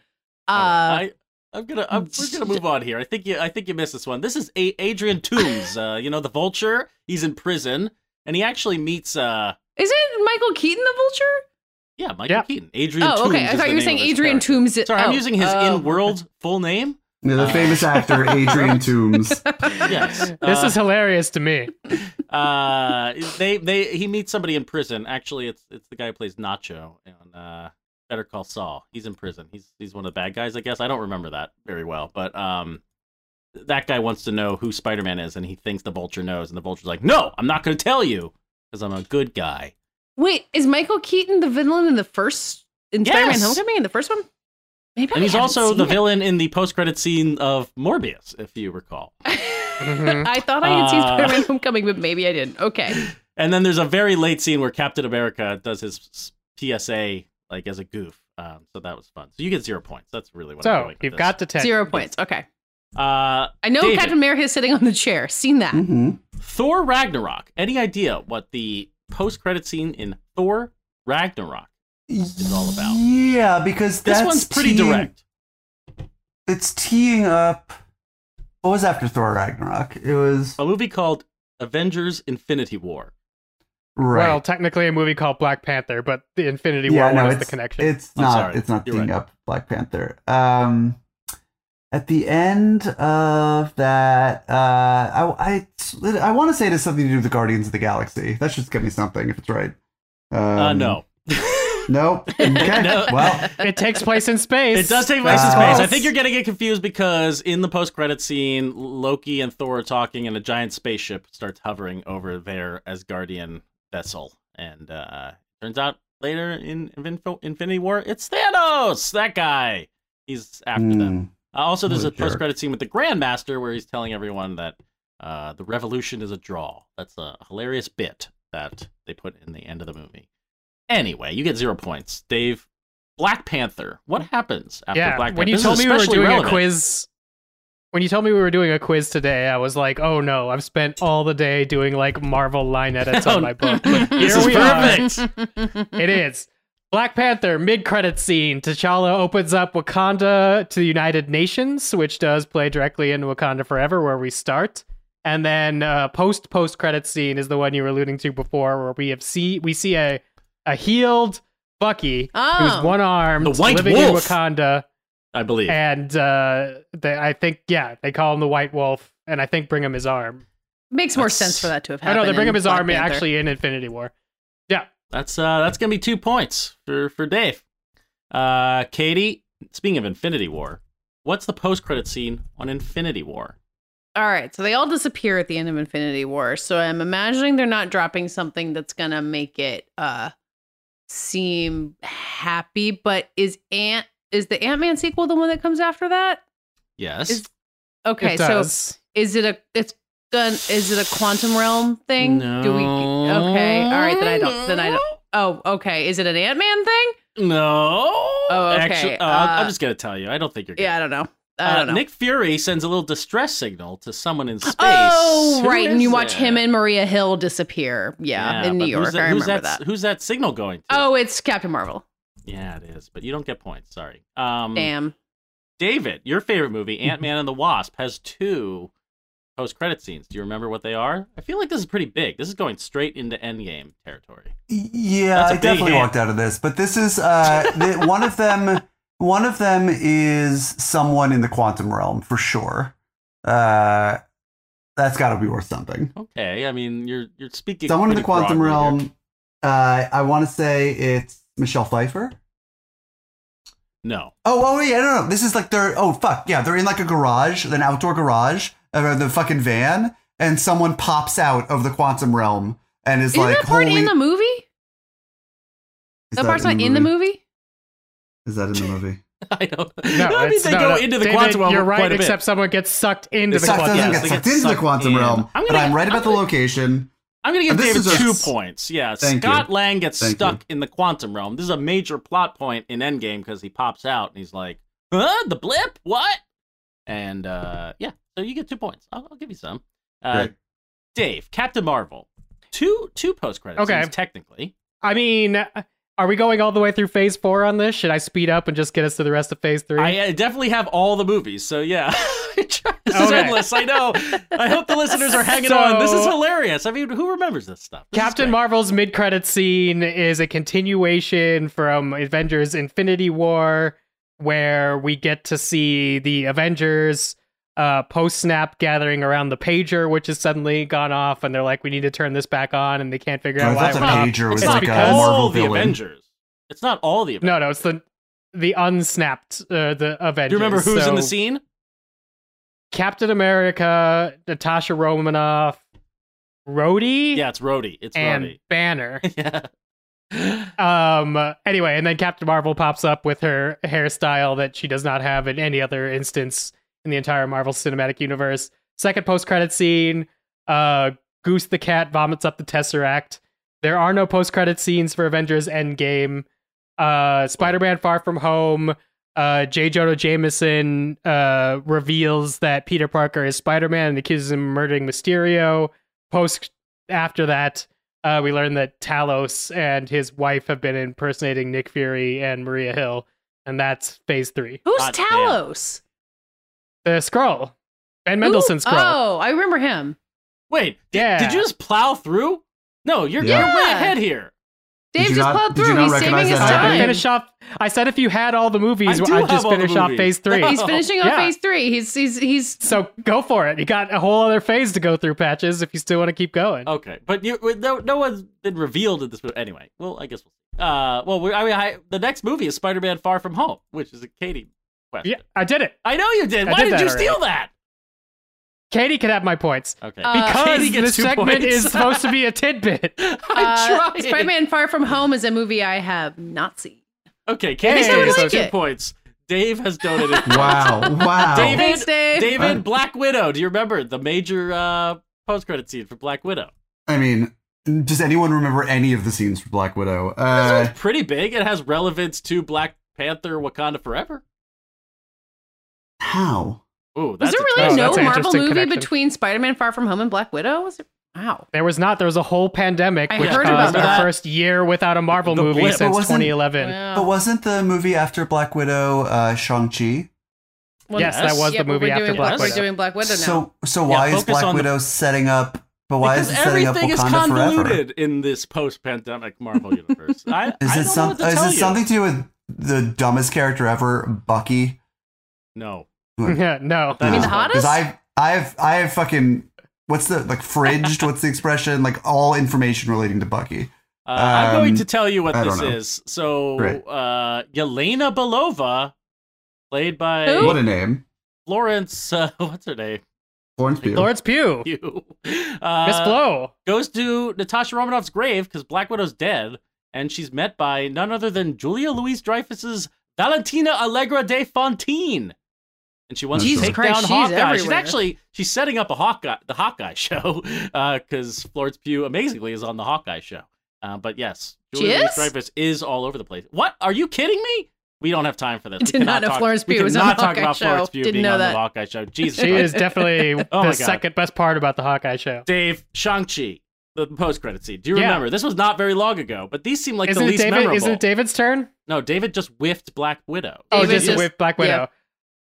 S2: Uh,
S3: All right, I, I'm gonna. I'm, we're gonna move on here. I think you. I think you missed this one. This is a- Adrian Toomes. uh, you know the Vulture. He's in prison, and he actually meets. uh
S2: Isn't Michael Keaton the Vulture?
S3: Yeah, Michael
S1: Yeah.
S3: Keaton. Adrian.
S2: oh, okay.
S3: Toomes
S2: I thought you were saying Adrian
S3: character.
S2: Toomes.
S3: Sorry, I'm
S2: oh,
S3: using his
S2: oh.
S3: in-world full name.
S4: Yeah, the famous actor Adrian Toomes.
S3: Yes.
S1: This
S3: Uh,
S1: is hilarious to me.
S3: uh they they he meets somebody in prison actually it's it's the guy who plays nacho on uh better call saul he's in prison he's he's one of the bad guys i guess i don't remember that very well but um that guy wants to know who spider-man is and he thinks the vulture knows and the vulture's like no i'm not going to tell you because i'm a good guy
S2: Wait, is Michael Keaton the villain in the first in Spider-Man Homecoming in the first one? Maybe I
S3: and he's also
S2: seen
S3: the
S2: it.
S3: villain in the post-credit scene of morbius if you recall
S1: Mhm.
S2: I thought I had seen
S3: Uh,
S2: Spider-Man Homecoming, but maybe I didn't. Okay.
S3: and then there's a very late scene where captain america does his psa like as a goof um, so that was fun so you get zero points that's really what i'm
S1: So
S3: doing
S1: you've
S3: this.
S1: got to ten.
S2: Zero points. Okay.
S3: uh
S2: I know
S3: David.
S2: Captain America is sitting on the chair. Seen that.
S4: hmm
S3: Thor Ragnarok. Any idea what the post-credit scene in Thor Ragnarok? is all about.
S4: Yeah, because
S3: This
S4: that's
S3: one's pretty
S4: teeing-
S3: direct.
S4: It's teeing up. What was after Thor Ragnarok? It was
S3: A movie called Avengers: Infinity War.
S4: Right.
S1: Well, technically a movie called Black Panther, but the Infinity War
S4: yeah, no,
S1: one is the connection.
S4: It's
S3: I'm
S4: not.
S3: sorry.
S4: It's not
S3: You're
S4: teeing
S3: right.
S4: up Black Panther. Um, at the end of that, uh, I I, I want to say it has something to do with the Guardians of the Galaxy. That should give me something if it's right. Um,
S3: uh, no.
S4: Nope. Okay.
S3: No.
S4: Well,
S1: it takes place in space.
S3: It does take place in
S4: Uh,
S3: space. I think you're getting it confused because in the post-credit scene, Loki and Thor are talking, and a giant spaceship starts hovering over there as Asgardian vessel. And uh, turns out later in Infinity War, it's Thanos. That guy. He's after them.
S4: mm,
S3: Uh, also, there's
S4: What
S3: a
S4: a
S3: post-credit scene with the Grandmaster where he's telling everyone that uh, the revolution is a draw. That's a hilarious bit that they put in the end of the movie. Anyway, you get zero points, Dave. Black Panther. What happens after
S1: yeah.
S3: Black Panther?
S1: when you
S3: This
S1: told me we were doing
S3: relevant.
S1: a quiz, when you told me we were doing a quiz today, I was like, "Oh no, I've spent all the day doing like Marvel line edits
S3: Oh,
S1: on my book." But
S3: this
S1: here
S3: is
S1: we are.
S3: perfect.
S1: It is. Black Panther mid-credit scene. T'Challa opens up Wakanda to the United Nations, which does play directly into Wakanda Forever, where we start. And then uh, post post credit scene is the one you were alluding to before, where we have see we see a a healed Bucky
S2: Oh.
S1: who's one armed, living
S3: Wolf.
S1: in Wakanda.
S3: I believe.
S1: and uh, they, I think yeah, they call him the White Wolf, and I think bring him his arm.
S2: Makes more
S3: That's-
S2: sense for that to have
S1: I know they bring him his
S2: Black
S1: arm
S2: Panther.
S1: actually in Infinity War. Yeah,
S3: That's uh that's gonna be two points for for Dave. Uh, Katie. Speaking of Infinity War, what's the post credit scene on Infinity War?
S2: All right, so they all disappear at the end of Infinity War. So I'm imagining they're not dropping something that's gonna make it uh seem happy. But is Ant is the Ant Man sequel the one that comes after that?
S3: Yes.
S2: Is- Okay,
S1: it
S2: so is it a it's done? Is it a quantum realm thing? Do we? Okay, all right. Then I don't. Then I don't. Oh, okay. Is it an Ant Man thing?
S3: No.
S2: Oh, okay.
S3: Actually, uh, I'm
S2: Uh,
S3: just gonna tell you. I don't think you're.
S2: Yeah, I
S3: Gonna.
S2: don't know. I
S3: Uh,
S2: don't know.
S3: Nick Fury sends a little distress signal to someone in space.
S2: oh,
S3: Who
S2: right. And you watch
S3: it?
S2: him and Maria Hill disappear. Yeah, in New York.
S3: Who's that,
S2: I
S3: who's
S2: remember
S3: that,
S2: that.
S3: Who's that signal going to?
S2: Oh, it's Captain Marvel.
S3: Yeah, it is. But you don't get points. Sorry. Um,
S2: Damn.
S3: David, your favorite movie, Ant Man and the Wasp, has two post credit scenes. Do you remember what they are? I feel like this is pretty big. This is going straight into Endgame territory.
S4: Yeah,
S3: That's a
S4: I
S3: big
S4: definitely
S3: hit.
S4: walked out of this, but this is uh, the, one of them. One of them is someone in the quantum realm for sure. Uh, that's got to be worth something.
S3: Okay, I mean you're you're speaking.
S4: Someone in the quantum realm. Uh, I want to say it's Michelle Pfeiffer.
S3: No.
S4: Oh, oh yeah, no, no. This is like they're oh fuck yeah, they're in like a garage, an outdoor garage, uh, or the fucking van, and someone pops out of the quantum realm and is like.
S2: Isn't
S4: like,
S2: that part
S4: holy.
S2: in the movie?
S4: Is
S2: That part's not in the movie.
S4: Is that in the movie?
S3: I don't.
S1: No,
S3: I mean they
S1: no,
S3: go
S1: no.
S3: into the
S1: David,
S3: quantum realm.
S1: You're
S3: quite
S1: right,
S3: a bit.
S1: except someone gets sucked into
S3: It
S1: the quantum.
S4: doesn't
S3: yes,
S4: get
S3: they
S4: sucked into the quantum
S3: in.
S4: realm,
S3: I'm
S4: but
S3: gonna-
S4: I'm right
S3: I'm
S4: about the
S3: gonna-
S4: location.
S3: I'm going to give David
S4: is a
S3: two
S4: s-
S3: points. Yeah,
S4: Thank
S3: Scott
S4: you.
S3: Lang gets
S4: Thank
S3: stuck
S4: you.
S3: in the quantum realm. This is a major plot point in Endgame because he pops out and he's like, "Huh? The blip? What?" And uh, yeah, so you get two points. I'll, I'll give you some. Uh, Dave, Captain Marvel, two two post credits.
S1: Okay.
S3: technically.
S1: I mean, are we going all the way through Phase Four on this? Should I speed up and just get us to the rest of Phase Three?
S3: I uh, definitely have all the movies, so yeah. this is endless. I know. I hope the listeners are hanging on. This is hilarious. I mean, who remembers this stuff? This
S1: Captain. Marvel's mid-credit scene is a continuation from Avengers Infinity War where we get to see the Avengers uh, post-snap gathering around the pager which has suddenly gone off and they're like we need to turn this back on and they can't figure
S4: I
S1: out why
S4: thought the pager was
S3: It's
S4: like a
S1: because-
S4: Marvel
S3: all the
S4: villain.
S3: Avengers. It's not all the Avengers.
S1: No, no, it's the the unsnapped uh, the Avengers.
S3: Do you remember who's in the scene?
S1: Captain America, Natasha Romanoff, Rhodey,
S3: Yeah, it's Rhodey. It's
S1: and
S3: Rhodey.
S1: Banner.
S3: yeah.
S1: Um. Anyway, and then Captain Marvel pops up with her hairstyle that she does not have in any other instance in the entire Marvel Cinematic Universe. Second post-credit scene. Uh, Goose the cat vomits up the Tesseract. There are no post-credit scenes for Avengers Endgame. Uh, Spider-Man: Far From Home. Uh, J. Jonah Jameson uh reveals that Peter Parker is Spider-Man and accuses him of murdering Mysterio. Post after that, uh, we learn that Talos and his wife have been impersonating Nick Fury and Maria Hill, and that's Phase Three.
S2: Who's
S3: God damn.
S2: Talos?
S1: The scroll, Ben Mendelsohn
S2: Who?
S1: scroll.
S2: Oh, I remember him.
S3: Wait, did,
S1: Yeah.
S3: did you just plow through? No, you're,
S4: Yeah.
S3: you're way ahead here.
S2: Dave just
S4: not-
S2: plowed through. He's saving his
S4: that
S1: I
S2: time.
S1: finish off. I said if you had all the movies,
S3: I do
S1: I'd just
S3: all
S1: finish off. Phase Three.
S2: He's finishing off
S1: Yeah.
S2: phase three. He's he's he's
S1: So go for it. You got a whole other phase to go through, patches. If you still want to keep going.
S3: Okay, but you, no, no one's been revealed in this movie. Anyway, well, I guess we'll see. Uh, well, we, I mean, I, the next movie is Spider-Man: Far From Home, which is a Katie question.
S1: Yeah, I did it.
S3: I know you did.
S1: I
S3: Why
S1: did
S3: did,
S1: that
S3: you
S1: already.
S3: steal that?
S1: Katie can have my points
S3: Okay,
S2: Uh,
S1: because
S3: Katie
S1: this
S3: gets two
S1: segment
S3: points.
S1: is supposed to be a tidbit.
S2: uh,
S3: I tried.
S2: Spider-Man: Far From Home is a movie I have not seen.
S3: Okay, Katie
S1: Hey, I
S2: like
S3: two
S2: it.
S3: points. Dave has donated.
S4: Wow! Wow!
S3: David,
S2: Thanks, Dave.
S3: David,
S4: Uh,
S3: Black Widow. Do you remember the major uh, post-credit scene for Black Widow?
S4: I mean, does anyone remember any of the scenes for Black Widow?
S3: This
S4: Uh,
S3: one's pretty big. It has relevance to Black Panther: Wakanda Forever.
S4: How?
S3: Ooh,
S2: Was there really
S1: Oh,
S2: no
S1: that's an
S2: Marvel movie
S1: connection.
S2: between Spider-Man: Far From Home and Black Widow? Was it? Wow.
S1: There was not. There was a whole pandemic,
S2: I
S1: which
S2: heard
S1: caused
S2: about
S1: our
S3: that.
S1: first year without a Marvel
S3: The
S1: movie
S3: blip.
S1: since
S4: But wasn't-
S1: 2011.
S2: Wow.
S4: But wasn't the movie after Black Widow uh, Shang Chi?
S2: Well,
S1: yes, that was
S2: yeah,
S1: the movie after
S2: doing
S1: Black
S2: We're
S1: Widow.
S2: doing Black Widow now.
S4: So, so why is Black
S3: on the-
S4: Widow setting up? But why
S3: because
S4: is it setting up
S3: everything is
S4: Wakanda forever?
S3: convoluted in this post-pandemic Marvel universe. I,
S4: Is
S3: I
S4: it
S3: don't
S4: some?
S3: know what to
S4: Is
S3: tell
S4: it
S3: you.
S4: something to do with the dumbest character ever, Bucky?
S3: No.
S1: Yeah, no.
S2: You mean the
S4: hottest?
S2: hottest?
S4: 'cause I, I have, I have fucking. What's the like fridged? what's the expression? Like all information relating to Bucky.
S3: Uh, I'm going
S4: Um,
S3: to tell you what
S4: I
S3: this is. So,
S4: Great.
S3: uh, Yelena Belova, played by
S2: Who?
S4: What a name,
S3: Florence. Uh, what's her name?
S4: Florence Pugh.
S1: Florence Pugh.
S3: You.
S1: Miss
S3: Uh,
S1: Blow.
S3: goes to Natasha Romanoff's grave because Black Widow's dead, and she's met by none other than Julia Louis Dreyfus's Valentina Allegra de Fontaine. And she wants
S4: Jesus
S3: to take
S2: Christ,
S3: down
S2: she's
S3: Hawkeye. She's actually she's setting up a Hawkeye, the Hawkeye show, because Florence Pugh amazingly is on the Hawkeye show. Uh, but yes,
S2: She
S3: Julia Louise? Dreyfus is all over the place. What? Are you kidding me? We don't have time for this.
S2: Did
S3: We
S2: not
S3: cannot
S2: know
S3: talk,
S2: Florence
S3: we
S2: Pugh was on
S3: cannot
S2: the
S3: talk
S2: Hawkeye
S3: about
S2: show.
S3: Florence Pugh
S2: Didn't
S3: being
S2: know
S3: on
S2: that.
S3: the Hawkeye show. Jesus
S1: She
S3: Christ.
S1: is definitely
S3: Oh
S1: the
S3: God.
S1: second best part about the Hawkeye show.
S3: Dave, Shang-Chi, the post-credit scene. Do you
S1: Yeah.
S3: remember? This was not very long ago, but these seem like
S1: isn't
S3: the
S1: it
S3: least
S1: David?
S3: memorable.
S1: Isn't it David's turn?
S3: No, David just whiffed Black Widow.
S1: Oh,
S2: David
S1: just
S2: just-
S1: with Black Widow.
S2: yeah.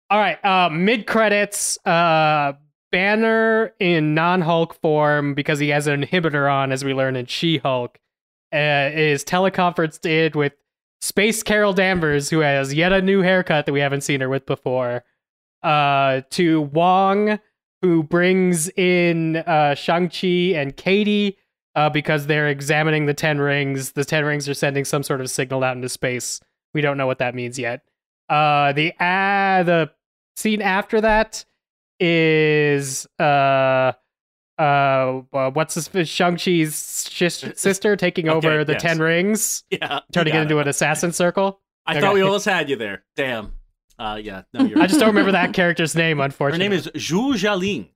S1: All right. Uh, Mid credits, uh, Banner in non Hulk form because he has an inhibitor on, as we learn in She Hulk, uh, is teleconferenced in with Space Carol Danvers, who has yet a new haircut that we haven't seen her with before. Uh, to Wong, who brings in uh, Shang Chi and Katie. Uh, because they're examining the Ten Rings. The Ten Rings are sending some sort of signal out into space. We don't know what that means yet. Uh, the uh, the scene after that is uh uh uh, what's this Shang Chi's sister taking
S3: Okay,
S1: over the
S3: yes.
S1: Ten Rings,
S3: Yeah,
S1: turning it into an assassin circle.
S3: I
S1: Okay.
S3: thought we almost had you there. Damn. Uh, yeah. No, you're.
S1: I just don't remember that character's name, Unfortunately, Her
S3: name is Xu Xialing.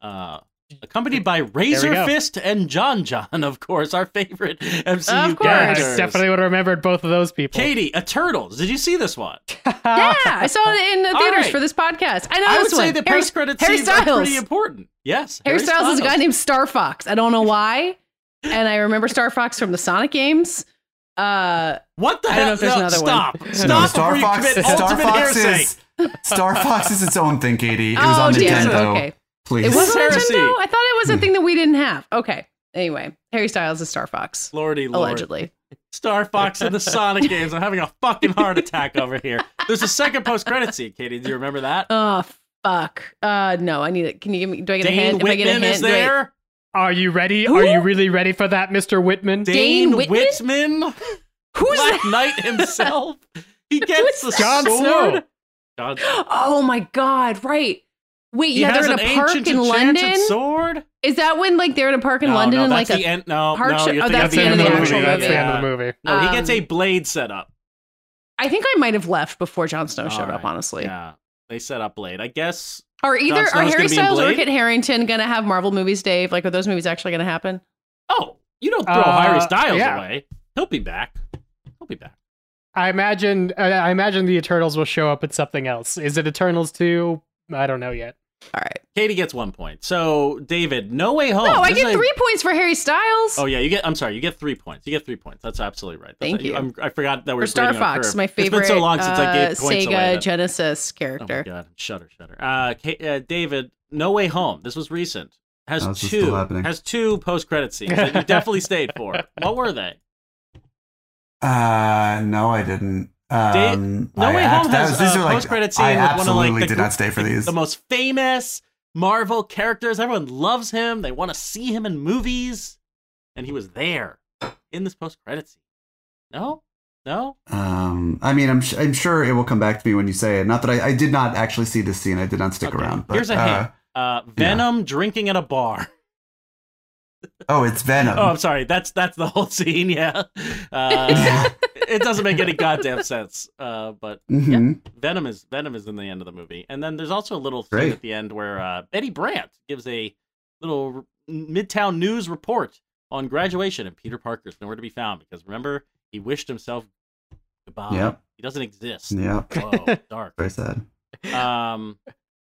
S3: Uh, accompanied by Razor. Fist and John John, of course, our favorite MCU
S2: Of course.
S1: yeah, I definitely would have remembered both of those people.
S3: Katie, Eternals. Did you see this one?
S2: yeah, I saw it in the theaters
S3: right.
S2: for this podcast. I know
S3: I
S2: this
S3: would say the
S2: Harry-
S3: post-credit
S2: Harry
S3: scenes are pretty important. Yes,
S2: Harry Styles is a guy named Star Fox. I don't know why. And I remember Star Fox from the Sonic games. Uh,
S3: What the
S2: I
S3: hell?
S2: don't know if there's
S3: No,
S2: another one.
S3: stop.
S2: No,
S3: Stop before
S4: Star
S3: you
S4: Fox.
S3: commit
S4: Star Fox is Star Fox is its own thing, Katie. It was
S2: oh,
S4: on
S2: damn.
S4: Nintendo.
S2: Okay.
S4: Please.
S2: It was on
S3: Heresy.
S2: Nintendo? I thought it was a thing that we didn't have. Okay. Anyway, Harry Styles is Star Fox.
S3: Lordy Lord.
S2: Allegedly.
S3: Star Fox in the Sonic games. I'm having a fucking heart attack over here. There's a second post-credit scene, Katie. Do you remember that?
S2: Oh, fuck. Uh, no, I need it. Can you give me, do I get a
S3: Dane
S2: hint? If I get a
S3: Whitman
S2: hint,
S3: is
S2: do I-
S3: there.
S1: Are you ready?
S2: Who?
S1: Are you really ready for that, Mr. Whitman?
S2: Dane
S3: Dane
S2: Whitman?
S3: Whitman,
S2: Who's
S3: Black
S2: that?
S3: Knight himself. He gets the
S1: Jon
S3: sword.
S1: Snow.
S3: Jon-
S2: Oh my god, right. Wait,
S3: He
S2: yeah,
S3: has
S2: they're in a park in London.
S3: sword.
S2: Is that when like they're in a park in
S3: no,
S2: London
S3: no,
S2: and like
S3: the
S2: a
S3: end. No,
S2: park
S3: no,
S2: show- oh, that's the end of the actual
S1: That's the end of the movie.
S3: No, he gets
S2: Um,
S3: a blade set up.
S2: I think I might have left before Jon Snow showed
S3: All
S2: up, honestly.
S3: Yeah, they set up blade. I guess.
S2: Are either
S3: Jon
S2: are
S3: Snow's
S2: Harry
S3: gonna be in
S2: Styles or Kit Harington gonna have Marvel movies, Dave? Like, are those movies actually gonna happen?
S3: Oh, you don't throw
S1: Uh,
S3: Harry Styles
S1: yeah.
S3: away. He'll be back. He'll be back.
S1: I imagine. I I imagine the Eternals will show up at something else. Is it Eternals two? I don't know yet.
S2: All right.
S3: Katie gets one point. So David, No Way Home.
S2: no, I
S3: This
S2: get
S3: is a-
S2: three points for Harry Styles.
S3: Oh yeah, you get. I'm sorry, you get three points. You get three points. That's absolutely right. That's
S2: Thank
S3: it.
S2: you.
S3: I'm, I forgot that we're
S2: for Star
S3: grading on a
S2: Fox,
S3: curve.
S2: my favorite
S3: It's been so long since I
S2: uh,
S3: gave points
S2: Sega
S3: away. that-
S2: Genesis
S3: Oh my
S2: character.
S3: god, shudder, shudder. Uh, Ka- uh, David, No Way Home. This was recent. Has
S4: Oh, this is still
S3: two has two post credit scenes that you definitely stayed for. What were they?
S4: Uh, no, I didn't. Um,
S3: No
S4: I
S3: Way Home has
S4: was- these
S3: a
S4: are like
S3: post credit scene
S4: I
S3: with one of
S4: absolutely
S3: like the
S4: did not stay for
S3: the-
S4: these.
S3: The most famous Marvel characters. Everyone loves him. They want to see him in movies, and he was there in this post credit scene. No, no.
S4: Um, I mean, I'm sh- I'm sure it will come back to me when you say it. Not that I, I did not actually see this scene. I did not stick
S3: Okay,
S4: around. But,
S3: Here's a
S4: uh,
S3: hint. Uh, Venom drinking at a bar.
S4: Oh, it's Venom.
S3: Oh, I'm sorry. That's that's the whole scene. Yeah. Uh, it doesn't make any goddamn sense. Uh, but
S4: Mhm.
S3: Venom is Venom is in the end of the movie, and then there's also a little thing
S4: Great.
S3: at the end where uh, Betty Brant gives a little Midtown news report on graduation, and Peter Parker's nowhere to be found because remember he wished himself goodbye.
S4: Yep.
S3: He doesn't exist.
S4: Yeah,
S3: Whoa, dark.
S4: very sad.
S3: Um,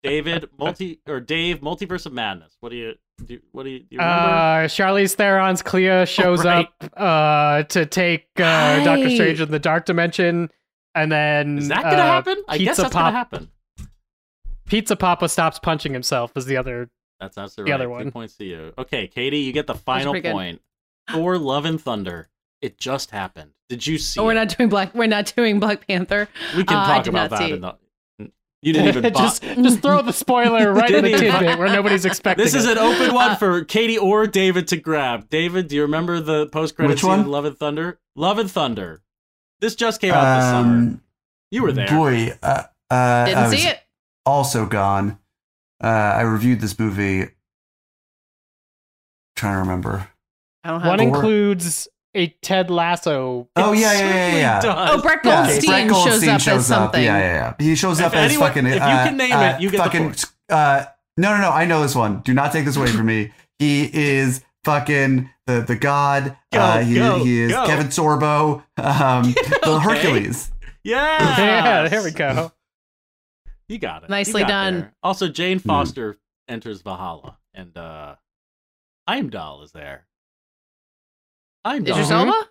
S3: David multi or Dave multiverse of madness. What do you do? What do you, do you remember?
S1: Uh, Charlize Theron's Clea shows
S3: right.
S1: up uh, to take uh, Doctor
S2: Right.
S1: Strange in the Dark Dimension, and then
S3: Is that gonna
S1: uh,
S3: happen? I guess that's
S1: Pop,
S3: gonna happen.
S1: Pizza Papa stops punching himself. Is the other?
S3: That's absolutely
S1: The
S3: right.
S1: other
S3: Two
S1: one.
S3: points to you. Okay, Katie, you get the final point. Thor: Love and Thunder. It just happened. Did you see?
S2: Oh, we're
S3: it?
S2: not doing Black. We're not doing Black Panther.
S3: We can
S2: Uh, I
S3: talk
S2: did
S3: about
S2: not
S3: that.
S2: see
S3: In the, You didn't even
S1: just just throw the spoiler right in the tidbit where nobody's expecting. It.
S3: This is
S1: it.
S3: an open
S2: Uh,
S3: one for Katie or David to grab. David, do you remember the post credit
S4: Which
S3: scene
S4: one?
S3: Love and Thunder? Love and Thunder. This just came out this summer.
S4: Um,
S3: You were there.
S4: Boy, uh, uh,
S2: Didn't
S4: I was
S2: see it.
S4: also gone. Uh, I reviewed this movie. trying to remember.
S2: I don't have
S1: One
S2: it.
S4: Or-
S1: includes a Ted Lasso.
S4: Oh yeah, yeah, yeah, yeah.
S3: does.
S2: Oh, Brett
S4: Yeah,
S2: Goldstein,
S4: Brett
S2: shows up
S4: shows
S2: as something.
S4: Yeah, yeah, yeah. He shows
S3: If
S4: up as
S3: anyone-
S4: fucking.
S3: if you
S4: uh,
S3: can name
S4: uh,
S3: it, you get the
S4: fucking.
S3: point.
S4: Uh, no, no, no. I know this one. Do not take this away from me. He is fucking the the god.
S3: Go,
S4: uh, he,
S3: go,
S4: he is
S3: go.
S4: Kevin Sorbo. Um, the Hercules.
S3: Yeah.
S1: Yeah, there we go.
S3: You got it.
S2: Nicely
S3: got
S2: done.
S3: there. Also,
S4: Hmm.
S3: Jane Foster enters Valhalla, and uh Heimdall is there. Heimdall.
S2: Idris
S1: Mhm.
S2: Elba?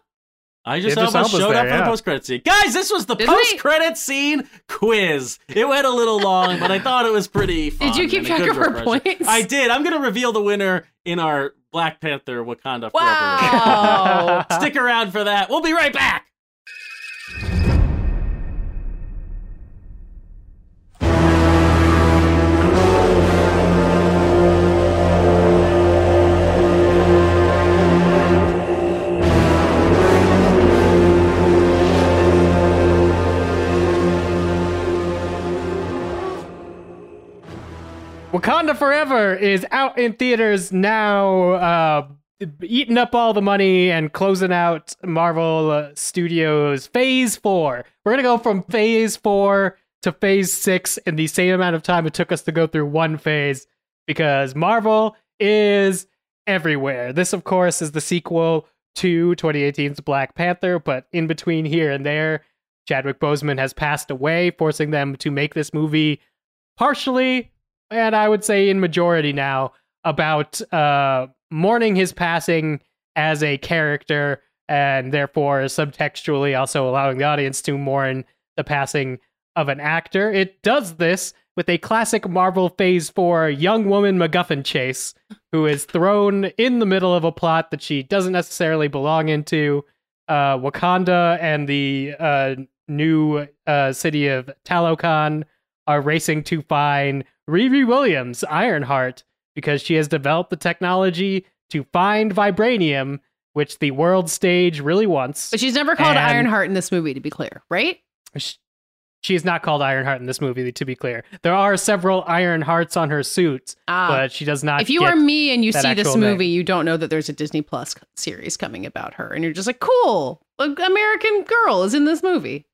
S3: Idris
S1: Idris
S3: Elba
S1: Elba's
S3: showed
S1: there,
S3: up for the post credit scene. Guys, this was the
S2: Did we?
S3: post credit scene quiz. It went a little long, but I thought it was pretty fun.
S2: Did you keep track of her
S3: refresher.
S2: points?
S3: I did. I'm going to reveal the winner in our Black Panther Wakanda Forever.
S2: Wow.
S3: Stick around for that. We'll be right back.
S1: Wakanda Forever is out in theaters now, uh, eating up all the money and closing out Marvel uh, Studios Phase 4. We're going to go from Phase 4 to Phase 6 in the same amount of time it took us to go through one phase because Marvel is everywhere. This, of course, is the sequel to 2018's Black Panther, but in between here and there, Chadwick Boseman has passed away, forcing them to make this movie partially and I would say in majority now about uh, mourning his passing as a character, and therefore subtextually also allowing the audience to mourn the passing of an actor. It does this with a classic Marvel Phase 4 young woman MacGuffin chase, who is thrown in the middle of a plot that she doesn't necessarily belong into. Uh, Wakanda and the uh, new uh, city of Talokan are racing to find Riri Williams, Ironheart, because she has developed the technology to find vibranium, which the world stage really wants.
S2: But she's never called
S1: And-
S2: Ironheart in this movie, to be clear, right?
S1: Sh- She is not called Ironheart in this movie, to be clear. There are several Iron Hearts on her suit,
S2: Ah.
S1: but she does not.
S2: if you are me and you see this
S1: actual name.
S2: movie, you don't know that there's a Disney Plus series coming about her, and you're just like, "Cool, an American girl is in this movie."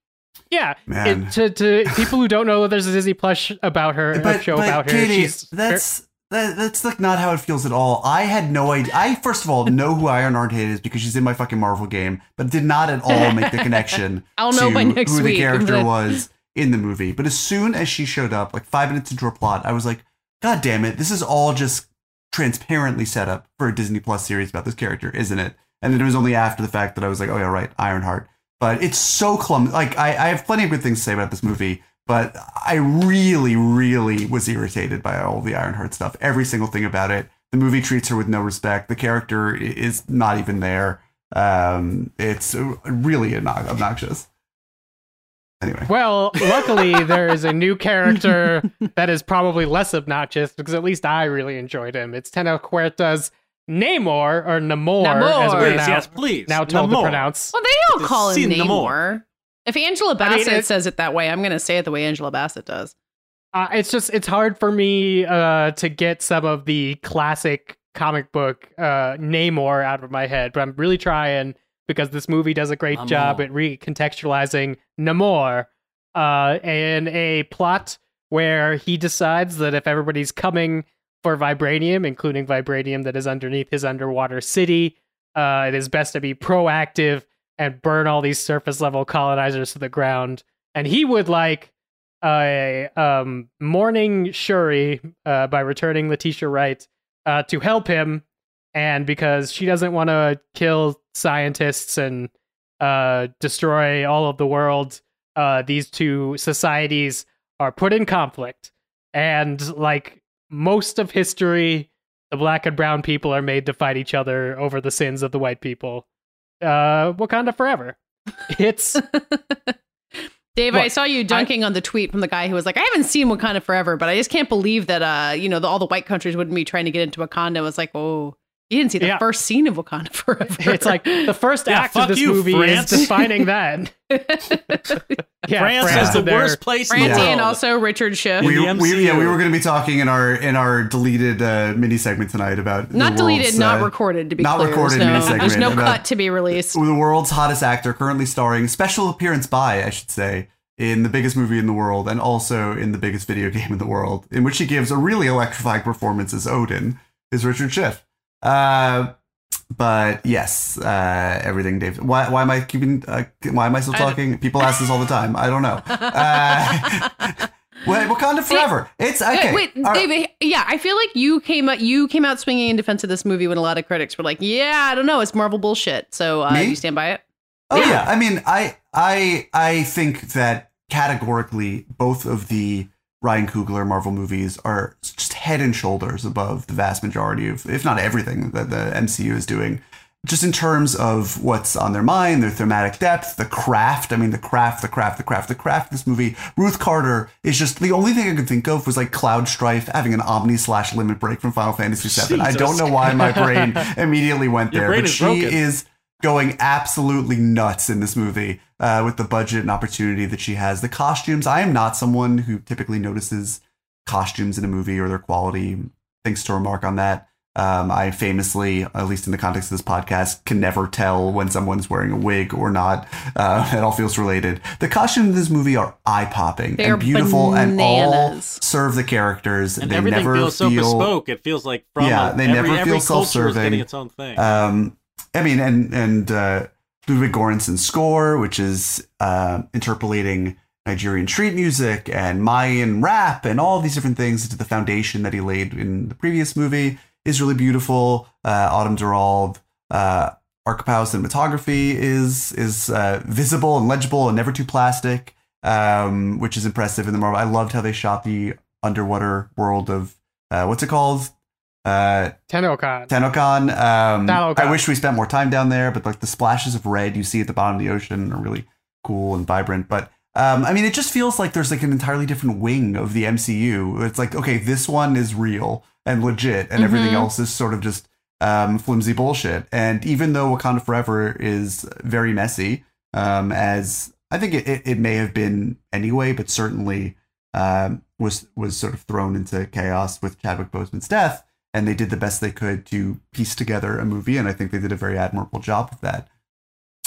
S1: Yeah,
S4: Man.
S1: it- to to people who don't know that there's a Disney Plus about her, a show about her, she's
S4: that's that, that's like not how it feels at all. I had no idea. I first of all know who Ironheart is because she's in my fucking Marvel game, but did not at all make the connection.
S2: I'll know by next
S4: who the character
S2: but-
S4: was in the movie. But as soon as she showed up, like five minutes into her plot, I was like, God damn it! This is all just transparently set up for a Disney Plus series about this character, isn't it? And then it was only after the fact that I was like, oh yeah, right, Ironheart. But it's so clumsy. Like I, I have plenty of good things to say about this movie, but I really, really was irritated by all the Ironheart stuff. Every single thing about it. The movie treats her with no respect. The character is not even there. Um, it's really obnoxious. Anyway,
S1: Well, luckily there is a new character that is probably less obnoxious because at least I really enjoyed him. It's Tenoch Huerta's Namor or Namor, as
S2: Namor.
S1: we're
S3: Please,
S1: now,
S3: yes, please.
S1: now told
S3: Namor.
S1: to pronounce.
S2: Well, they don't call him
S3: seen them all.
S2: Namor. If Angela
S1: I mean,
S2: Bassett
S1: it-
S2: says it that way, I'm going to say it the way Angela Bassett does.
S1: Uh, it's just it's hard for me uh, to get some of the classic comic book uh, Namor out of my head, but I'm really trying because this movie does a great
S3: Namor.
S1: job at recontextualizing Namor uh, in a plot where he decides that if everybody's coming for vibranium, including vibranium that is underneath his underwater city, uh, it is best to be proactive and burn all these surface level colonizers to the ground. And he would like a um, mourning Shuri uh, by returning Letitia Wright uh, to help him, and because she doesn't want to kill scientists and uh, destroy all of the world, uh, these two societies are put in conflict. And like most of history, the black and brown people are made to fight each other over the sins of the white people. Uh, Wakanda forever. It's
S2: Dave, I saw you dunking on the tweet from the guy who was like, "I haven't seen Wakanda Forever, but I just can't believe that uh, you know, the, all the white countries wouldn't be trying to get into Wakanda." I was like, "Oh, you didn't see the
S1: Yeah.
S2: first scene of Wakanda Forever."
S1: It's like the first
S3: Yeah,
S1: act of
S3: fuck
S1: this
S3: you,
S1: movie
S3: France.
S1: is defining that. yeah,
S3: France,
S4: France
S3: is the
S1: and
S3: worst place in the world.
S2: and also Richard Schiff.
S4: we, we, yeah, we were going to be talking in our in our deleted uh, mini segment tonight about the
S2: not deleted, not
S4: uh,
S2: recorded. To be
S4: not
S2: clear,
S4: recorded
S2: There's no,
S4: mini
S2: there's no cut to be released.
S4: the world's hottest actor, currently starring special appearance by, I should say, in the biggest movie in the world and also in the biggest video game in the world, in which he gives a really electrifying performance as Odin, is Richard Schiff. Uh, but yes, uh, everything, Dave. Why, why am I keeping? Uh, why am I still talking? People ask this all the time. I don't know. Uh, wait, Wakanda forever. It's okay.
S2: Wait,
S4: right.
S2: David. Yeah, I feel like you came out you came out swinging in defense of this movie when a lot of critics were like, "Yeah, I don't know, it's Marvel bullshit." So uh, you stand by it.
S4: Oh
S2: Yeah.
S4: yeah. I mean, I I I think that categorically both of the Ryan Coogler Marvel movies are just head and shoulders above the vast majority of, if not everything, that the MCU is doing. Just in terms of what's on their mind, their thematic depth, the craft. I mean, the craft, the craft, the craft, the craft. This movie, Ruth Carter is just the only thing I could think of was like Cloud Strife having an Omni slash limit break from Final Fantasy VII. I don't know why my brain immediately went there, but
S3: is
S4: she
S3: broken.
S4: is going absolutely nuts in this movie uh, with the budget and opportunity that she has. The costumes, I am not someone who typically notices costumes in a movie or their quality. Thanks to remark on that. Um, I famously, at least in the context of this podcast, can never tell when someone's wearing a wig or not. Uh, it all feels related. The costumes in this movie are eye popping
S2: They are
S4: and beautiful and all serve the characters.
S3: and
S4: they
S3: everything
S4: never
S3: feels so bespoke. It feels like from
S4: Yeah,
S3: a,
S4: they
S3: every,
S4: never feel
S3: culture is
S4: self-serving.
S3: getting its own thing.
S4: Um, I mean, and and uh, Ludwig Göransson's score, which is uh, interpolating Nigerian street music and Mayan rap and all these different things into the foundation that he laid in the previous movie, is really beautiful. Uh, Autumn Durald, uh, Arkapaw cinematography is is uh, visible and legible and never too plastic, um, which is impressive in the Marvel. I loved how they shot the underwater world of uh, what's it called? Uh. Talokan. Um. I wish we spent more time down there, but like the splashes of red you see at the bottom of the ocean are really cool and vibrant. But um, I mean, it just feels like there's like an entirely different wing of the MCU. It's like, okay, this one is real and legit, and everything
S2: Mhm.
S4: else is sort of just um, flimsy bullshit. And even though Wakanda Forever is very messy, um, as I think it, it, it may have been anyway, but certainly um, was was sort of thrown into chaos with Chadwick Boseman's death and they did the best they could to piece together a movie and i think they did a very admirable job of that.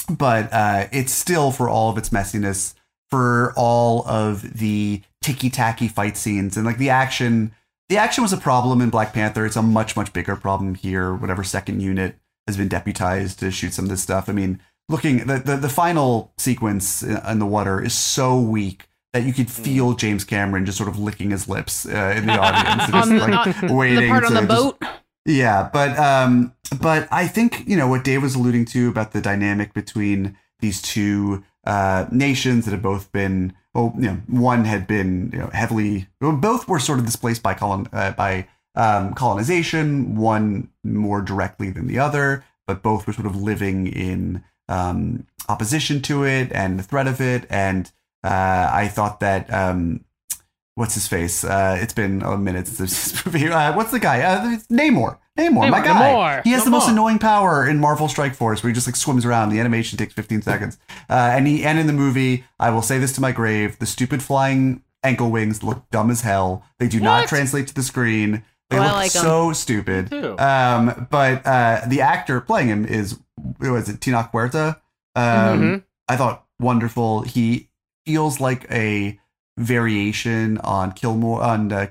S4: But uh, it's still for all of its messiness for all of the ticky-tacky fight scenes and like the action the action was a problem in black panther. It's a much much bigger problem here. Whatever second unit has been deputized to shoot some of this stuff. I mean looking the the, the final sequence in in the water is so weak that you could feel James Cameron just sort of licking his lips uh, in the audience, and just,
S2: On-
S4: like,
S2: on-
S4: waiting
S2: the part on
S4: to
S2: the
S4: just-
S2: boat.
S4: yeah, but um, but I think you know what Dave was alluding to about the dynamic between these two uh, nations that have both been well, you know, one had been you know heavily, both were sort of displaced by colon uh, by um, colonization, one more directly than the other, but both were sort of living in um, opposition to it and the threat of it, and uh, I thought that um, what's his face? Uh, it's been a minute since this movie. Uh, what's the guy? Uh, it's Namor. Namor, my
S1: Namor,
S4: guy.
S1: Namor,
S4: he has the most annoying power in Marvel Strike Force, where he just like swims around. The animation takes 15 seconds. Uh, and he and in the movie, I will say this to my grave: the stupid flying ankle wings look dumb as hell. They do not translate to the screen. They
S2: Oh,
S4: look
S2: like 'em.
S4: so stupid. Um, but uh, the actor playing him is who was it? Tenoch Huerta. Um,
S1: Mhm.
S4: I thought wonderful. He feels like a variation on Killmore on uh,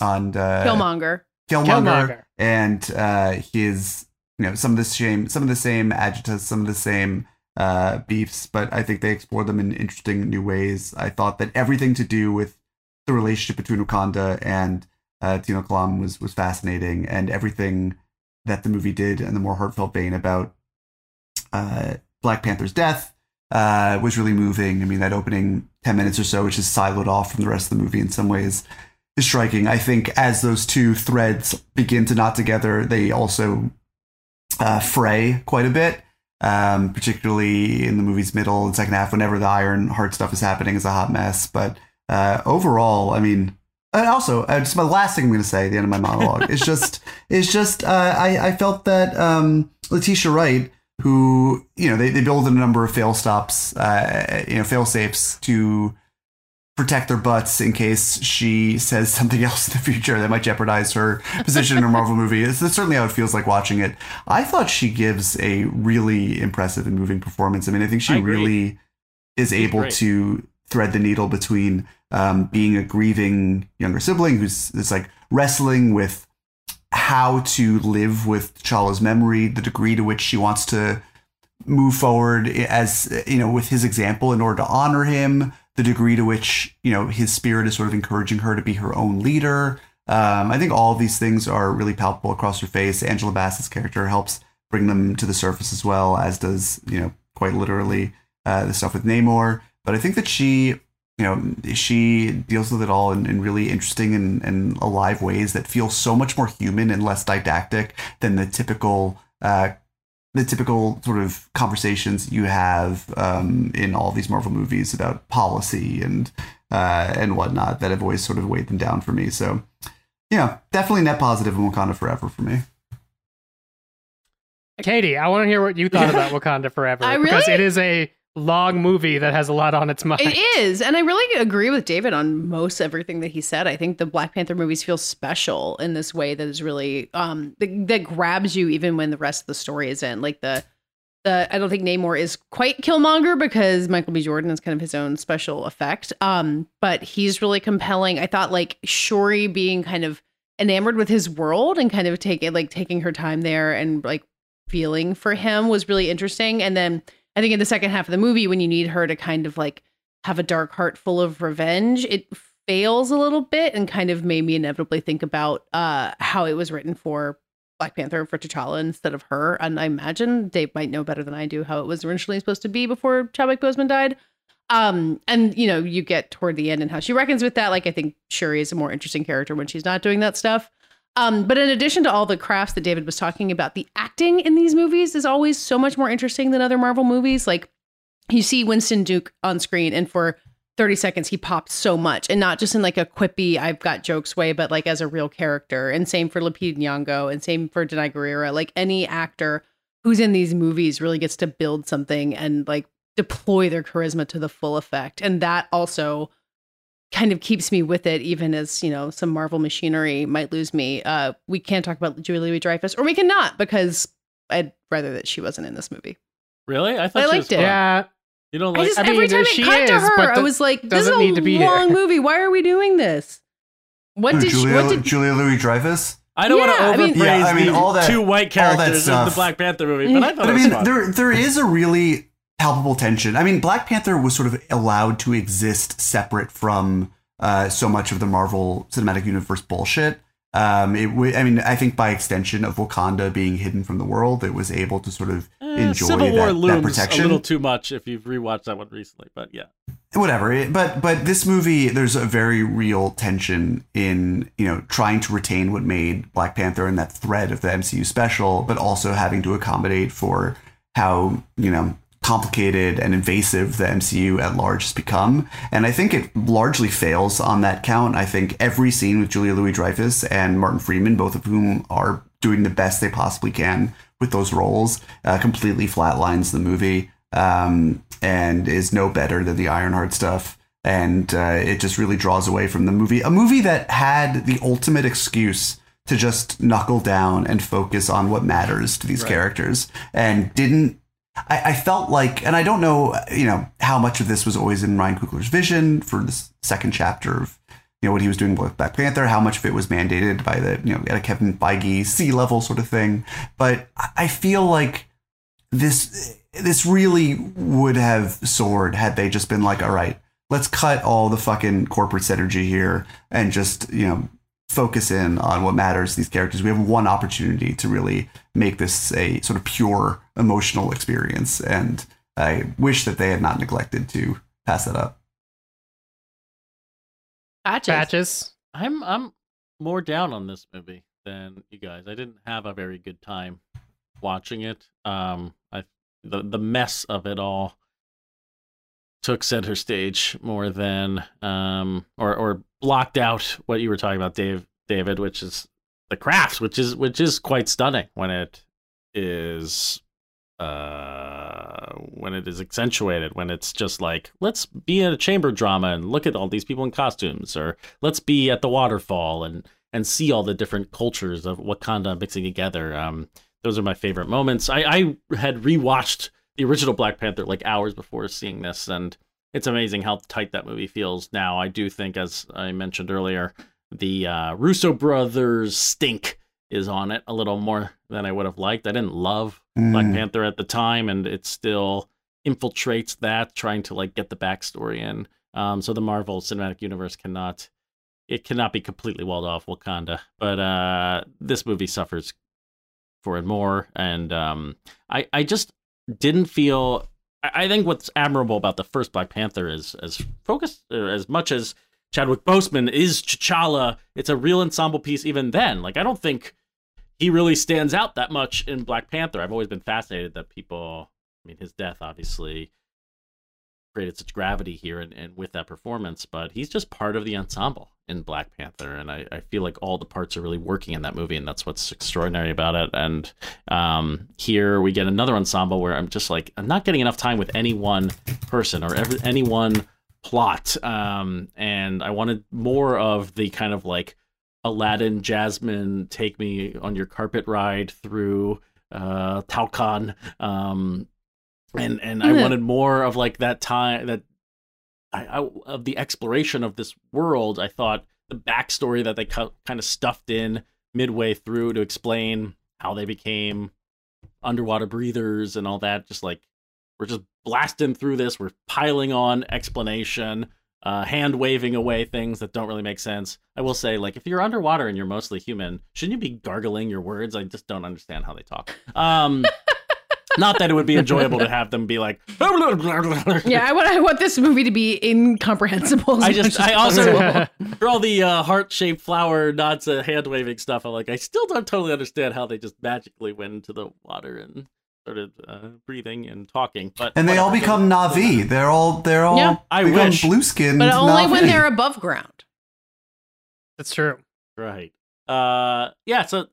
S4: on uh,
S2: Killmonger.
S4: Killmonger,
S1: Killmonger.
S4: and uh, his you know some of the same some of the same adjectives, some of the same uh, beefs, but I think they explored them in interesting new ways. I thought that everything to do with the relationship between Wakanda and uh, Tino Kalam was was fascinating, and everything that the movie did in the more heartfelt vein about uh, Black Panther's death uh, was really moving. I mean, that opening 10 minutes or so, which is siloed off from the rest of the movie in some ways, is striking. I think as those two threads begin to knot together, they also uh, fray quite a bit. um, particularly in the movie's middle and second half, whenever the Iron Heart stuff is happening, is a hot mess. But uh, overall, I mean, and also, uh, just my last thing I'm going to say at the end of my monologue is just, is just, uh, I, I felt that um, Letitia Wright, who, you know, they, they build a number of fail stops, uh, you know, fail safes to protect their butts in case she says something else in the future that might jeopardize her position in a Marvel movie. It's, that's certainly how it feels like watching it. I thought she gives a really impressive and moving performance. I mean, I think she
S3: I
S4: really is able
S3: great.
S4: to thread the needle between um, being a grieving younger sibling who's, who's like wrestling with how to live with T'Challa's memory, the degree to which she wants to move forward as you know with his example in order to honor him the degree to which you know his spirit is sort of encouraging her to be her own leader. Um, i think all these things are really palpable across her face. Angela bassett's character helps bring them to the surface as well as does you know quite literally uh, the stuff with namor. But i think that she you know she deals with it all in, in really interesting and, and alive ways that feel so much more human and less didactic than the typical uh, the typical sort of conversations you have um, in all these Marvel movies about policy and uh, and whatnot that have always sort of weighed them down for me. So, yeah, definitely net positive in Wakanda Forever for me.
S1: Katie, I want to hear what you thought about Wakanda Forever
S2: I
S1: because
S2: really-
S1: it is a long movie that has a lot on its mind.
S2: It is, and I really agree with David on most everything that he said. I think the Black Panther movies feel special in this way that is really um that, that grabs you even when the rest of the story is in. Like the the I don't think Namor is quite Killmonger because Michael B. Jordan is kind of his own special effect. Um, but he's really compelling. I thought like Shuri being kind of enamored with his world and kind of taking like taking her time there and like feeling for him was really interesting. And then I think in the second half of the movie, when you need her to kind of like have a dark heart full of revenge, it fails a little bit and kind of made me inevitably think about uh, how it was written for Black Panther for T'Challa instead of her. And I imagine Dave might know better than I do how it was originally supposed to be before Chadwick Boseman died. Um, and you know, you get toward the end and how she reckons with that. Like, I think Shuri is a more interesting character when she's not doing that stuff. Um, but in addition to all the crafts that David was talking about, the acting in these movies is always so much more interesting than other Marvel movies. Like, you see Winston Duke on screen, and for 30 seconds, he popped so much, and not just in like a quippy, I've got jokes way, but like as a real character. And same for Lupita Nyong'o, and same for Danai Gurira. Like, any actor who's in these movies really gets to build something and like deploy their charisma to the full effect. And that also kind of keeps me with it, even as you know some Marvel machinery might lose me. Uh, we can't talk about Julie Louis Dreyfus, or we cannot because I'd rather that she wasn't in this movie.
S3: Really? I thought
S2: I
S3: she
S2: liked
S3: was
S2: it.
S3: fun.
S1: yeah,
S3: You don't
S2: I
S3: like?
S2: just
S1: I mean,
S2: every time
S1: she
S2: it cut to her, I was like, "This is a
S1: need to be
S2: long
S1: here."
S2: movie. Why are we doing this? What
S4: Who,
S2: did she,
S4: Julia,
S2: what did
S4: Julia Louis Dreyfus?
S3: I don't want to
S2: Yeah, I mean-
S3: overpraise
S4: Yeah, I mean,
S3: the
S4: all that-
S3: two white characters in the. Black Panther movie, but I thought
S4: But
S3: it
S4: I mean,
S3: fun.
S4: there there is a really palpable tension. I mean, Black Panther was sort of allowed to exist separate from uh, so much of the Marvel Cinematic Universe bullshit. Um, it w- I mean, I think by extension of Wakanda being hidden from the world, it was able to sort of
S3: Eh,
S4: enjoy
S3: Civil War
S4: that, that protection.
S3: a little too much if you've rewatched that one recently, but yeah.
S4: whatever it- but but this movie there's a very real tension in you know trying to retain what made black panther and that thread of the mcu special but also having to accommodate for how you know complicated and invasive the mcu at large has become and i think it largely fails on that count i think every scene with julia louis dreyfus and martin freeman both of whom are doing the best they possibly can with those roles uh, completely flatlines the movie um, and is no better than the Ironheart stuff. And uh, it just really draws away from the movie. A movie that had the ultimate excuse to just knuckle down and focus on what matters to these characters and didn't. I, I felt like, and I don't know, you know, how much of this was always in Ryan Coogler's vision for this second chapter of, you know, what he was doing with Black Panther, how much of it was mandated by the, you know, at a Kevin Feige C level sort of thing. But I feel like this this really would have soared had they just been like, all right, let's cut all the fucking corporate synergy here and just, you know, focus in on what matters these characters. We have one opportunity to really make this a sort of pure emotional experience. And I wish that they had not neglected to pass that up.
S2: Patches.
S1: Patches.
S3: I'm I'm more down on this movie than you guys. I didn't have a very good time watching it. Um, I the the mess of it all took center stage more than um or or blocked out what you were talking about, Dave David, which is the crafts, which is which is quite stunning when it is uh when it is accentuated when it's just like let's be in a chamber drama and look at all these people in costumes or let's be at the waterfall and and see all the different cultures of Wakanda mixing together. Um those are my favorite moments. I i had rewatched the original black panther like hours before seeing this and it's amazing how tight that movie feels now. I do think as i mentioned earlier the uh russo brothers stink is on it a little more than i would have liked. I didn't love Black
S4: Mm.
S3: Panther at the time, and it still infiltrates that, trying to like get the backstory in. Um, so the Marvel Cinematic Universe cannot it cannot be completely walled off Wakanda, but uh, this movie suffers for it more, and um, I I just didn't feel. I I think what's admirable about the first Black Panther is as focused or as much as Chadwick Boseman is T'Challa. It's a real ensemble piece. Even then, like I don't think he really stands out that much in Black Panther. I've always been fascinated that people. I mean, his death obviously created such gravity here and, and with that performance, but he's just part of the ensemble in Black Panther, and I, I feel like all the parts are really working in that movie, and that's what's extraordinary about it. And um, here we get another ensemble where I'm just like I'm not getting enough time with any one person or every, any one plot, um, and I wanted more of the kind of like Aladdin, Jasmine, take me on your carpet ride through uh, Talokan. Um, and and I
S2: Mhm.
S3: wanted more of like that time that I, I of the exploration of this world. I thought the backstory that they cu- kind of stuffed in midway through to explain how they became underwater breathers and all that. Just like we're just blasting through this. We're piling on explanation, uh, hand waving away things that don't really make sense. I will say, like, if you're underwater and you're mostly human, shouldn't you be gargling your words? I just don't understand how they talk. Um, not that it would be enjoyable to have them be like,
S2: Yeah, I want I want this movie to be incomprehensible.
S3: I just, I also, for all the uh, heart shaped flower nods, uh, hand waving stuff, I'm like, I still don't totally understand how they just magically went into the water and started uh, breathing and talking. But
S4: And they all become Navi. They're all they're all
S2: Yeah.
S3: I
S4: become
S3: wish.
S4: blue skinned.
S2: but only when they're above ground.
S1: That's true.
S3: Right. Uh, yeah. So uh,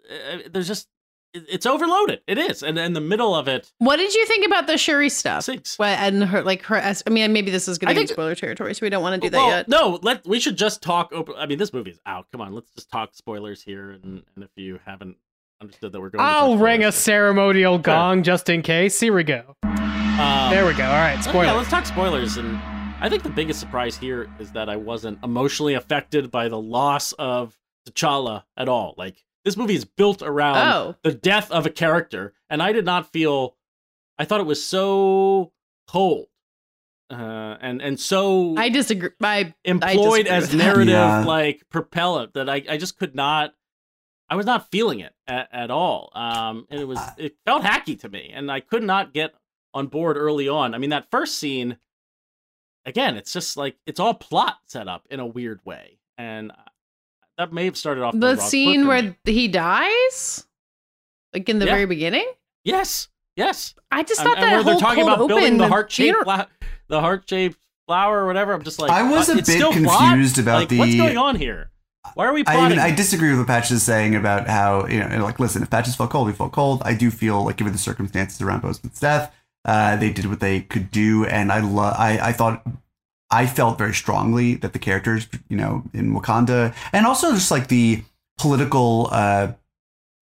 S3: there's just it, it's overloaded. It is, and in the middle of it,
S2: What did you think about the Shuri stuff?
S3: sinks.
S2: Well, and her like her. I mean, maybe this is going
S3: I
S2: to be
S3: think-
S2: spoiler territory, so we don't want to do that yet.
S3: no. Let we should just talk. Open, I mean, this movie is out. Come on, let's just talk spoilers here. And, and if you haven't understood that we're going,
S1: I'll
S3: talk
S1: ring a ceremonial gong just in case. Here we go.
S3: um,
S1: There we go. All right,
S3: Oh,
S1: spoiler.
S3: Yeah, let's talk spoilers. And I think the biggest surprise here is that I wasn't emotionally affected by the loss of T'Challa at all. Like this movie is built around
S2: Oh.
S3: the death of a character, and I did not feel. I thought it was so cold, uh, and and so
S2: I disagree. I
S3: employed
S2: disagree
S3: as narrative
S4: Yeah.
S3: like propellant that I, I just could not I was not feeling it at, at all. Um and it was it felt hacky to me and I could not get on board early on. I mean that first scene again, it's just like it's all plot set up in a weird way. And that may have started off on
S2: the
S3: wrong
S2: scene where
S3: me.
S2: he dies, like in the
S3: Yeah.
S2: very beginning.
S3: Yes. Yes.
S2: I just thought
S3: and
S2: that
S3: where
S2: whole
S3: they're talking about
S2: open
S3: building the
S2: the
S3: heart shaped
S2: funeral-
S3: the heart shaped flower or whatever. I'm just like
S4: I was a bit
S3: still plot?
S4: confused about
S3: like, what's going on here. Why are we
S4: I
S3: plotting?
S4: even I disagree with what Patch is saying about how you know like listen if Patches felt cold he felt cold I do feel like given the circumstances around Boseman's death uh, they did what they could do and I love I I thought I felt very strongly that the characters you know in Wakanda and also just like the political uh,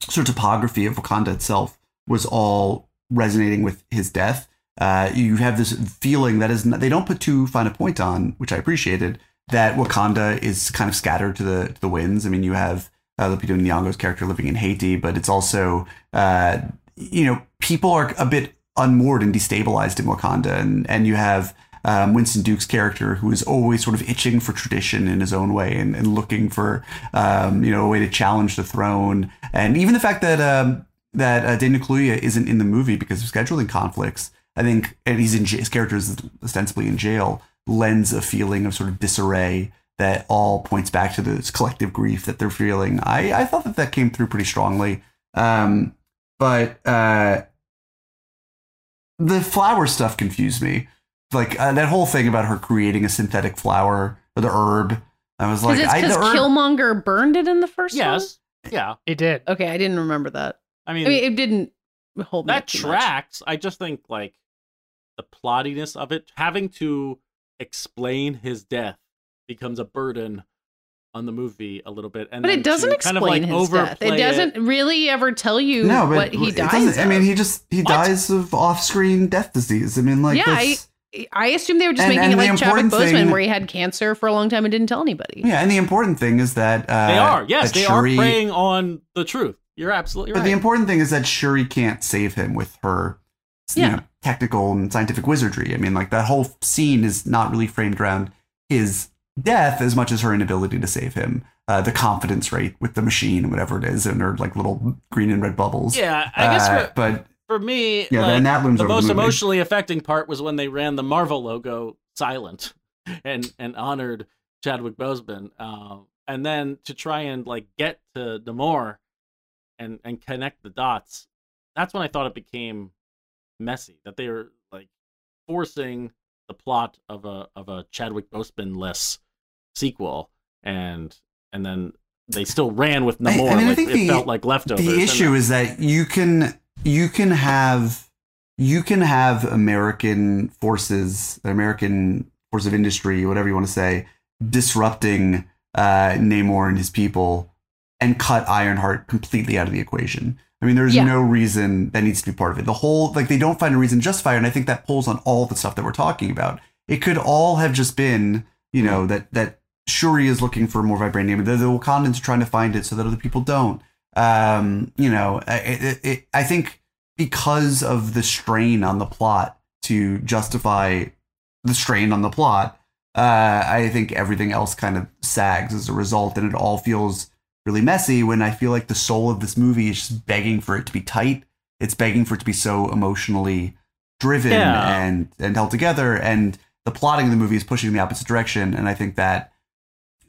S4: sort of topography of Wakanda itself was all resonating with his death. Uh, you have this feeling that is not, they don't put too fine a point on, which I appreciated. That Wakanda is kind of scattered to the to the winds. I mean, you have uh, Lupita Nyong'o's character living in Haiti, but it's also uh, you know people are a bit unmoored and destabilized in Wakanda, and and you have um, Winston Duke's character who is always sort of itching for tradition in his own way and, and looking for um, you know a way to challenge the throne, and even the fact that um, that uh, Daniel Kaluuya isn't in the movie because of scheduling conflicts. I think, and he's in his character is ostensibly in jail, lends a feeling of sort of disarray that all points back to this collective grief that they're feeling. I, I thought that that came through pretty strongly. Um, but uh, the flower stuff confused me. Like uh, that whole thing about her creating a synthetic flower or the herb. I was like,
S2: Because it's
S4: I, the herb,
S2: Killmonger burned it in the first
S3: Yes. Yeah.
S1: It did.
S2: Okay, I didn't remember that.
S3: I mean,
S2: I mean, it didn't hold me
S3: that
S2: up too much.
S3: tracks. I just think like the plottiness of it, having to explain his death becomes a burden on the movie a little bit. And
S2: But it doesn't explain
S3: kind of like
S2: his death. It doesn't really ever tell you
S4: no, but
S2: what he dies
S4: doesn't- I mean, he just he
S3: What?
S4: dies of off-screen death disease. I mean, like
S2: Yeah,
S4: this-
S2: I assume they were just
S4: And-
S2: making
S4: and
S2: it like Chadwick
S4: important
S2: Boseman,
S4: thing-
S2: where he had cancer for a long time and didn't tell anybody.
S4: yeah, and the important thing is that uh,
S3: They are. Yes, they
S4: Shuri-
S3: are preying on the truth. You're absolutely right.
S4: But the important thing is that Shuri can't save him with her, you
S2: Yeah.
S4: know, technical and scientific wizardry. I mean, like that whole scene is not really framed around his death as much as her inability to save him. Uh, the confidence rate with the machine, whatever it is, and her like little green and red bubbles.
S3: yeah, I guess
S4: Uh,
S3: for,
S4: but
S3: for me,
S4: yeah,
S3: like,
S4: that looms
S3: the most
S4: the
S3: emotionally affecting part was when they ran the Marvel logo silent and and honored Chadwick Boseman, uh, and then to try and like get to Namor and and connect the dots. That's when I thought it became messy. That they are like forcing the plot of a of a Chadwick Boseman less sequel, and and then they still ran with
S4: I- I
S3: Namor.
S4: mean, I
S3: like,
S4: think
S3: it
S4: the-
S3: felt like leftovers.
S4: the issue is that you can you can have you can have American forces, the American force of industry, whatever you want to say, disrupting uh, Namor and his people, and cut Ironheart completely out of the equation. I mean, there's
S2: Yeah.
S4: no reason that needs to be part of it. The whole like they don't find a reason to justify it, and I think that pulls on all the stuff that we're talking about. It could all have just been, you know, that that Shuri is looking for more vibranium. The, the Wakandans are trying to find it so that other people don't. Um, you know, it, it, it, I think because of the strain on the plot to justify the strain on the plot, uh, I think everything else kind of sags as a result, and it all feels really messy. When I feel like the soul of this movie is just begging for it to be tight. It's begging for it to be so emotionally driven
S3: Yeah.
S4: and and held together, and the plotting of the movie is pushing in the opposite direction. And I think that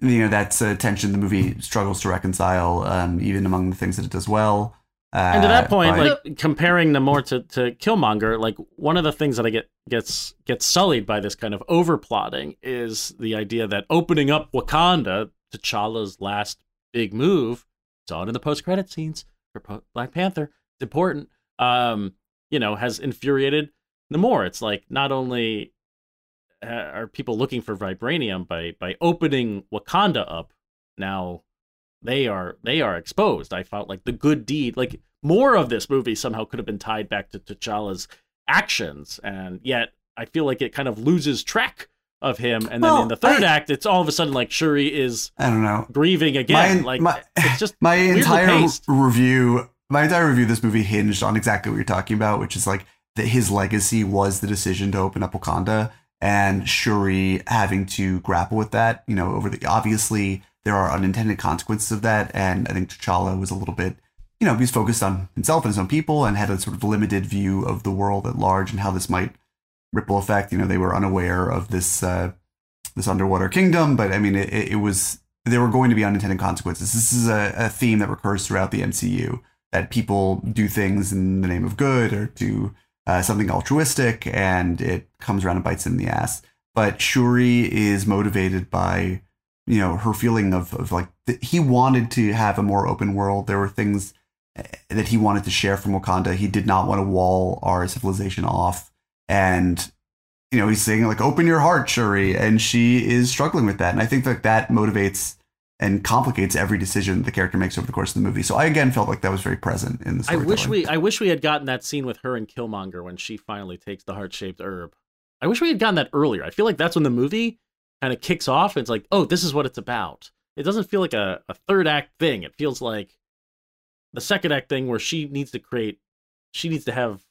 S4: you know that's a tension the movie struggles to reconcile, um, even among the things that it does well. Uh,
S3: and to that point,
S4: but-
S3: like comparing Namor to, to Killmonger, like one of the things that I get gets gets sullied by this kind of overplotting is the idea that opening up Wakanda, to T'Challa's last big move, saw it in the post credit scenes for Black Panther. It's important. Um, you know, has infuriated Namor. It's like not only uh, are people looking for vibranium by by opening Wakanda up, now they are they are exposed. I felt like the good deed, like more of this movie somehow could have been tied back to T'Challa's actions, and yet I feel like it kind of loses track of him. And then
S4: Well,
S3: in the third
S4: I-
S3: act, it's all of a sudden like Shuri is
S4: I don't know.
S3: grieving again.
S4: My-
S3: like
S4: my-
S3: it's just
S4: my entire
S3: paced.
S4: review my entire review of this movie hinged on exactly what you're talking about which is like that his legacy was the decision to open up wakanda and shuri having to grapple with that you know over the obviously there are unintended consequences of that and i think t'challa was a little bit you know he's focused on himself and his own people and had a sort of limited view of the world at large and how this might ripple effect you know they were unaware of this uh this underwater kingdom but i mean it, it was there were going to be unintended consequences. This is a, a theme that recurs throughout the MCU that people do things in the name of good or do uh, something altruistic, and it comes around and bites in the ass. But Shuri is motivated by, you know, her feeling of, of like th- he wanted to have a more open world. There were things eh, that he wanted to share from Wakanda. He did not want to wall our civilization off, and you know, he's saying like, "Open your heart, Shuri," and she is struggling with that. And I think that that motivates and complicates every decision the character makes over the course of the movie. So I again felt like that was very present in the
S3: I wish we I wish we had gotten that scene with her and Killmonger when she finally takes the heart shaped herb. I wish we had gotten that earlier. I feel like that's when the movie kind of kicks off. and It's like, oh, this is what it's about. It doesn't feel like a, a third act thing. It feels like the second act thing where she needs to create she needs to have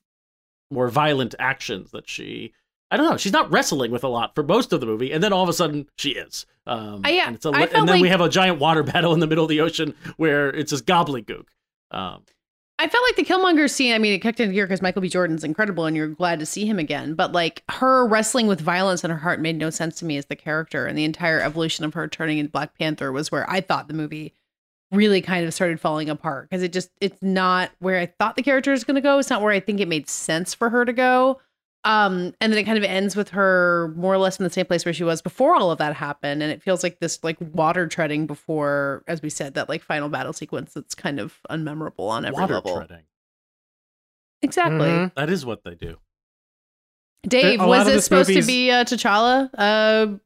S3: more violent actions that she I don't know. She's not wrestling with a lot for most of the movie, and then all of a sudden she is. Um,
S2: Uh, yeah,
S3: and, it's a,
S2: I
S3: and then we have a giant water battle in the middle of the ocean where it's just gobbledygook. Um,
S2: I felt like the Killmonger scene. I mean, it kicked into gear because Michael B. Jordan's incredible, and you're glad to see him again. But like her wrestling with violence in her heart made no sense to me as the character, and the entire evolution of her turning into Black Panther was where I thought the movie really kind of started falling apart because it just it's not where I thought the character is going to go. It's not where I think it made sense for her to go. Um, and then it kind of ends with her more or less in the same place where she was before all of that happened. And it feels like this like water treading before, as we said, that like final battle sequence that's kind of unmemorable on every
S3: Water
S2: level.
S3: treading.
S2: Exactly.
S1: Mhm.
S3: That is what they do.
S2: Dave,
S1: A
S2: was it
S1: this
S2: supposed
S1: movie's-
S2: to be uh, T'Challa uh,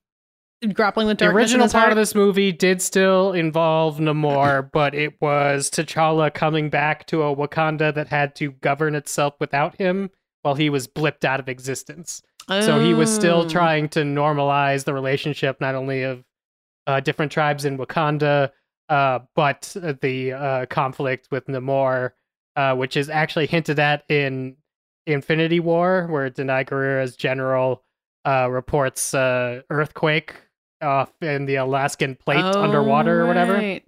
S2: grappling with
S1: The original part of this movie did still involve Namor, but it was T'Challa coming back to a Wakanda that had to govern itself without him while he was blipped out of existence. So he was still
S2: Oh.
S1: trying to normalize the relationship not only of uh, different tribes in Wakanda, uh, but the uh, conflict with Namor, uh, which is actually hinted at in Infinity War, where Danai Gurira's general uh, reports uh, earthquake off in the Alaskan plate
S2: Oh,
S1: underwater or whatever.
S2: right.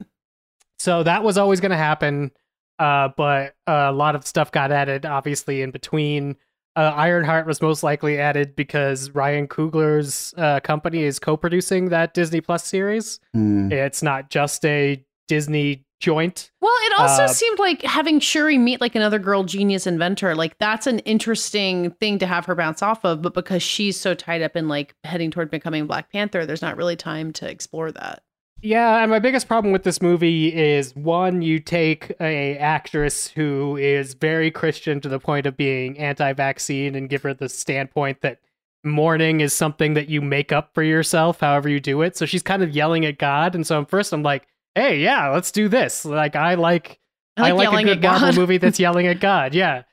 S1: So that was always going to happen, uh, but a lot of stuff got added, obviously, in between. Uh, Ironheart was most likely added because Ryan Coogler's uh, company is co-producing that Disney Plus series.
S4: Hmm.
S1: It's not just a Disney joint.
S2: Well, it also
S1: Uh,
S2: seemed like having Shuri meet like another girl genius inventor, like that's an interesting thing to have her bounce off of. But because she's so tied up in like heading toward becoming Black Panther, there's not really time to explore that.
S1: Yeah, and my biggest problem with this movie is one, you take a actress who is very Christian to the point of being anti-vaccine and give her the standpoint that mourning is something that you make up for yourself, however you do it. So she's kind of yelling at God, and so at first I'm like, "Hey, yeah, let's do this." Like I like I like, a
S2: yelling
S1: good
S2: at God.
S1: Marvel movie that's yelling at God. Yeah.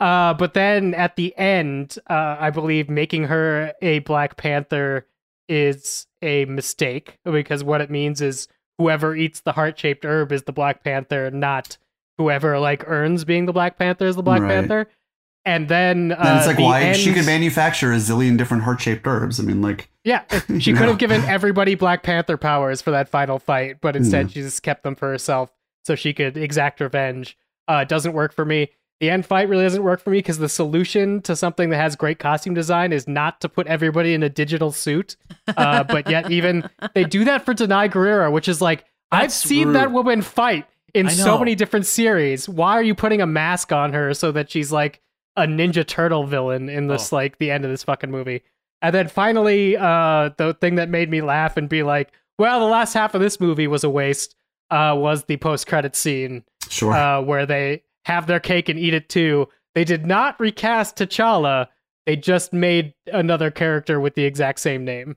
S1: Uh, but then at the end, uh, I believe making her a Black Panther is a mistake because what it means is whoever eats the heart shaped herb is the Black Panther, not whoever like earns being the Black Panther is the Black
S4: Right.
S1: Panther. And then, uh,
S4: Then it's like
S1: the
S4: why she could manufacture a zillion different heart shaped herbs. I mean, like
S1: Yeah, she could
S4: know?
S1: have given everybody Black Panther powers for that final fight, but instead
S4: Mhm.
S1: she just kept them for herself so she could exact revenge. Uh, it doesn't work for me. The end fight really doesn't work for me because the solution to something that has great costume design is not to put everybody in a digital suit. Uh, but yet, even they do that for Danai Gurira, which is like I've
S3: That's
S1: seen that woman fight in so many different series. Why are you putting a mask on her so that she's like a Ninja Turtle villain in this
S3: Oh.
S1: like the end of this fucking movie? And then finally, uh, the thing that made me laugh and be like, "Well, the last half of this movie was a waste." Uh, was the post-credit scene
S4: sure.
S1: uh, where they have their cake and eat it too. They did not recast T'Challa. They just made another character with the exact same name,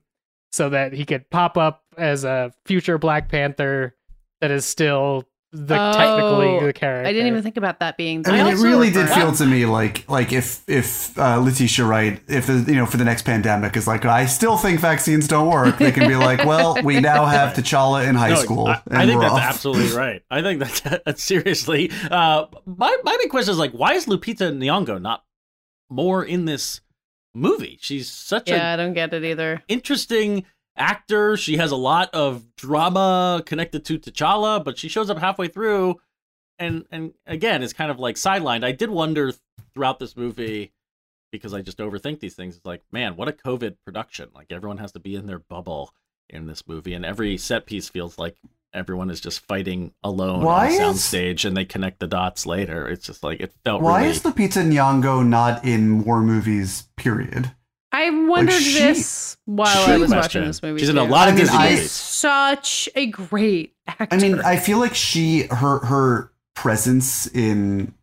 S1: so that he could pop up as a future Black Panther that is still the technically
S2: Oh,
S1: the character.
S2: I didn't even think about that being.
S4: I mean,
S3: also
S4: it really did
S3: regret-
S4: feel to me like like if if uh, Letitia Wright, if the, you know for the next pandemic is like, I still think vaccines don't work. They can be like, well, we now have T'Challa in high
S3: No,
S4: school.
S3: I,
S4: and
S3: I think that's
S4: off.
S3: absolutely right. I think that's, that's seriously. Uh, my my big question is like, why is Lupita Nyong'o not more in this movie? She's such
S2: Yeah,
S3: an
S2: I don't get it either.
S3: interesting actor. She has a lot of drama connected to T'Challa, but she shows up halfway through, and and again, it's kind of like sidelined. I did wonder throughout this movie because I just overthink these things. It's like, man, what a COVID production! Like everyone has to be in their bubble in this movie, and every set piece feels like everyone is just fighting alone
S4: Why
S3: on
S4: is-
S3: soundstage, and they connect the dots later. It's just like it felt
S4: Why
S3: really.
S4: is Lupita Nyong'o not in more movies? Period.
S2: I wondered
S4: she-
S2: this while I was
S3: Question.
S2: watching this movie.
S3: She's in a
S2: too.
S3: lot
S4: I
S3: of
S4: mean,
S3: Disney
S2: She's
S3: movies.
S2: such a great actor.
S4: I mean, I feel like she her her presence in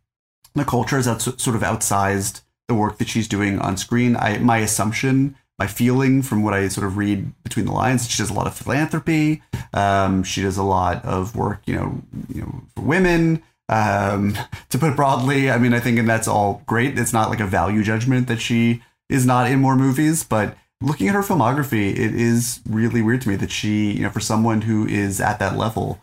S4: the culture is out, sort of outsized the work that she's doing on screen. I my assumption, my feeling from what I sort of read between the lines, she does a lot of philanthropy. Um, she does a lot of work, you know, you know, for women. Um, to put it broadly, I mean, I think, and that's all great. It's not like a value judgment that she is not in more movies, but looking at her filmography, it is really weird to me that she, you know, for someone who is at that level,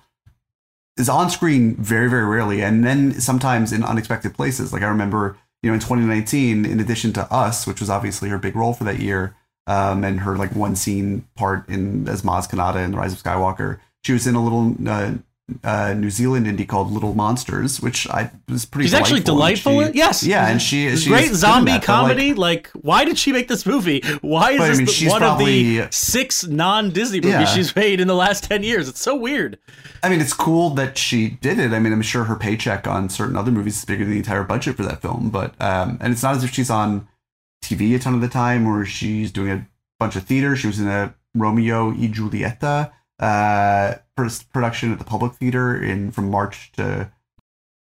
S4: is on screen very, very rarely, and then sometimes in unexpected places. Like I remember, you know, in 2019, in addition to Us, which was obviously her big role for that year, um, and her like one scene part in as Maz Kanata in The Rise of Skywalker, she was in a little uh, uh, New Zealand indie called Little Monsters, which I was pretty.
S3: She's actually
S4: delightful, she-
S3: yes,
S4: yeah, and she she's
S3: great zombie
S4: but, like,
S3: comedy. Like, why did she make this movie? Why is
S4: But, I
S3: this
S4: mean,
S3: the- one of the six non-Disney movies
S4: Yeah.
S3: she's made in the last ten years? It's so weird.
S4: I mean, it's cool that she did it. I mean, I'm sure her paycheck on certain other movies is bigger than the entire budget for that film. But um, and it's not as if she's on TV a ton of the time, or she's doing a bunch of theater. She was in a Romeo y Julieta uh, production at the Public Theater in from March to.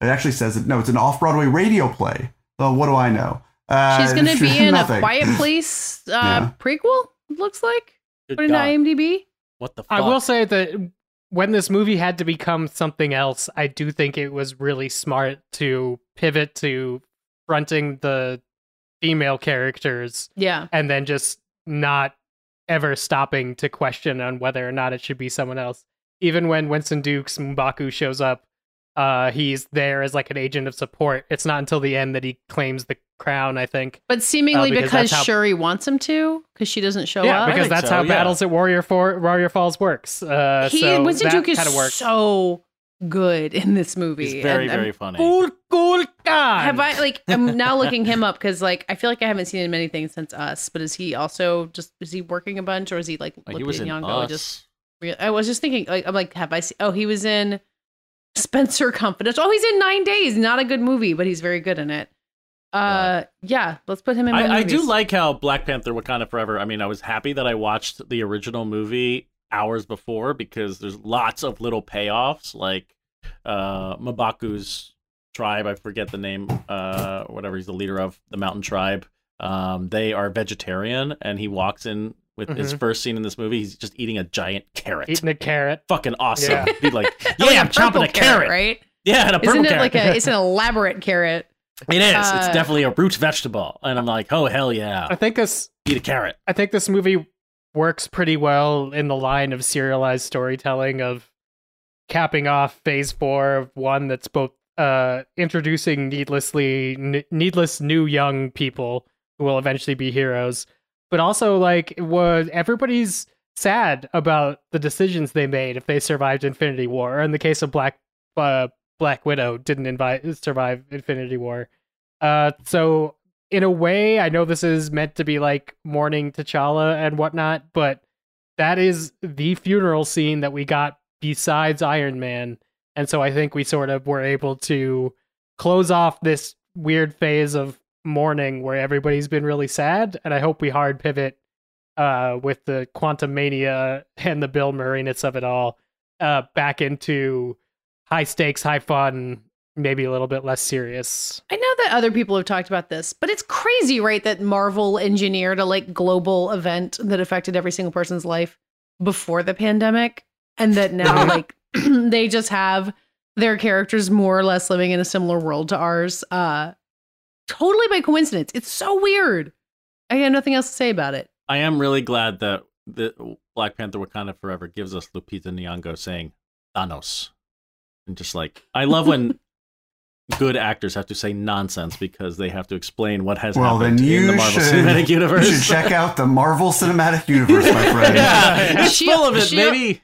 S4: It actually says it. No, it's an off Broadway radio play. So what do I know? Uh,
S2: She's going to be in a Quiet Place uh, yeah. prequel. Looks like.
S3: Good
S2: Put in IMDb.
S3: What the? Fuck?
S1: I will say that when this movie had to become something else, I do think it was really smart to pivot to fronting the female characters.
S2: Yeah.
S1: And then just not ever stopping to question on whether or not it should be someone else. Even when Winston Duke's Mbaku shows up, uh, he's there as like an agent of support. It's not until the end that he claims the crown, I think.
S2: But seemingly uh, because, because how... Shuri wants him to, because she doesn't show
S1: yeah,
S2: up.
S1: because that's so, how yeah. battles at Warrior for Warrior Falls works. Uh,
S2: he
S1: so
S2: Winston Duke is so good in this movie.
S3: He's very, and, very funny.
S1: Cool, cool guy.
S2: Have I like? I'm now looking him up because like I feel like I haven't seen him in anything since Us. But is he also just is he working a bunch or is he like
S3: he was in
S2: Nyong'o?
S3: Us.
S2: Just I was just thinking like I'm like have I seen? Oh, he was in Spencer Confidential. Oh, he's in Nine Days. Not a good movie, but he's very good in it. Uh, yeah, let's put him in.
S3: I, I do like how Black Panther: Wakanda Forever. I mean, I was happy that I watched the original movie hours before because there's lots of little payoffs, like uh, Mbaku's tribe. I forget the name. Uh, whatever he's the leader of the mountain tribe. Um, they are vegetarian, and he walks in with mm-hmm. his first scene in this movie. He's just eating a giant carrot.
S1: Eating a carrot.
S3: Fucking awesome. Yeah. He's like, yeah, like I'm chomping a carrot, carrot,
S2: right?
S3: Yeah, and a purple
S2: Isn't it
S3: carrot.
S2: like a? It's an elaborate carrot.
S3: It is. Uh, it's definitely a root vegetable, and I'm like, oh hell yeah!
S1: I think this
S3: eat a carrot.
S1: I think this movie works pretty well in the line of serialized storytelling of capping off Phase Four of one that's both uh, introducing needlessly n- needless new young people who will eventually be heroes, but also like was everybody's sad about the decisions they made if they survived Infinity War. Or in the case of Black uh, Black Widow didn't invite survive Infinity War. Uh, so in a way, I know this is meant to be like mourning T'Challa and whatnot, but that is the funeral scene that we got besides Iron Man, and so I think we sort of were able to close off this weird phase of mourning where everybody's been really sad, and I hope we hard pivot uh, with the Quantumania and the Bill Murrayness of it all uh, back into high stakes, high fun, maybe a little bit less serious.
S2: I know that other people have talked about this, but it's crazy, right? That Marvel engineered a like global event that affected every single person's life before the pandemic, and that now like they just have their characters more or less living in a similar world to ours. Uh totally by coincidence. It's so weird. I have nothing else to say about it.
S3: I am really glad that the Black Panther Wakanda Forever gives us Lupita Nyong'o saying Thanos and just like I love when good actors have to say nonsense because they have to explain what has
S4: well,
S3: happened
S4: then you
S3: in the Marvel
S4: should,
S3: Cinematic Universe.
S4: You should check out the Marvel Cinematic Universe, my friend.
S3: yeah, it's
S2: She-
S3: full of it,
S2: she-
S3: baby.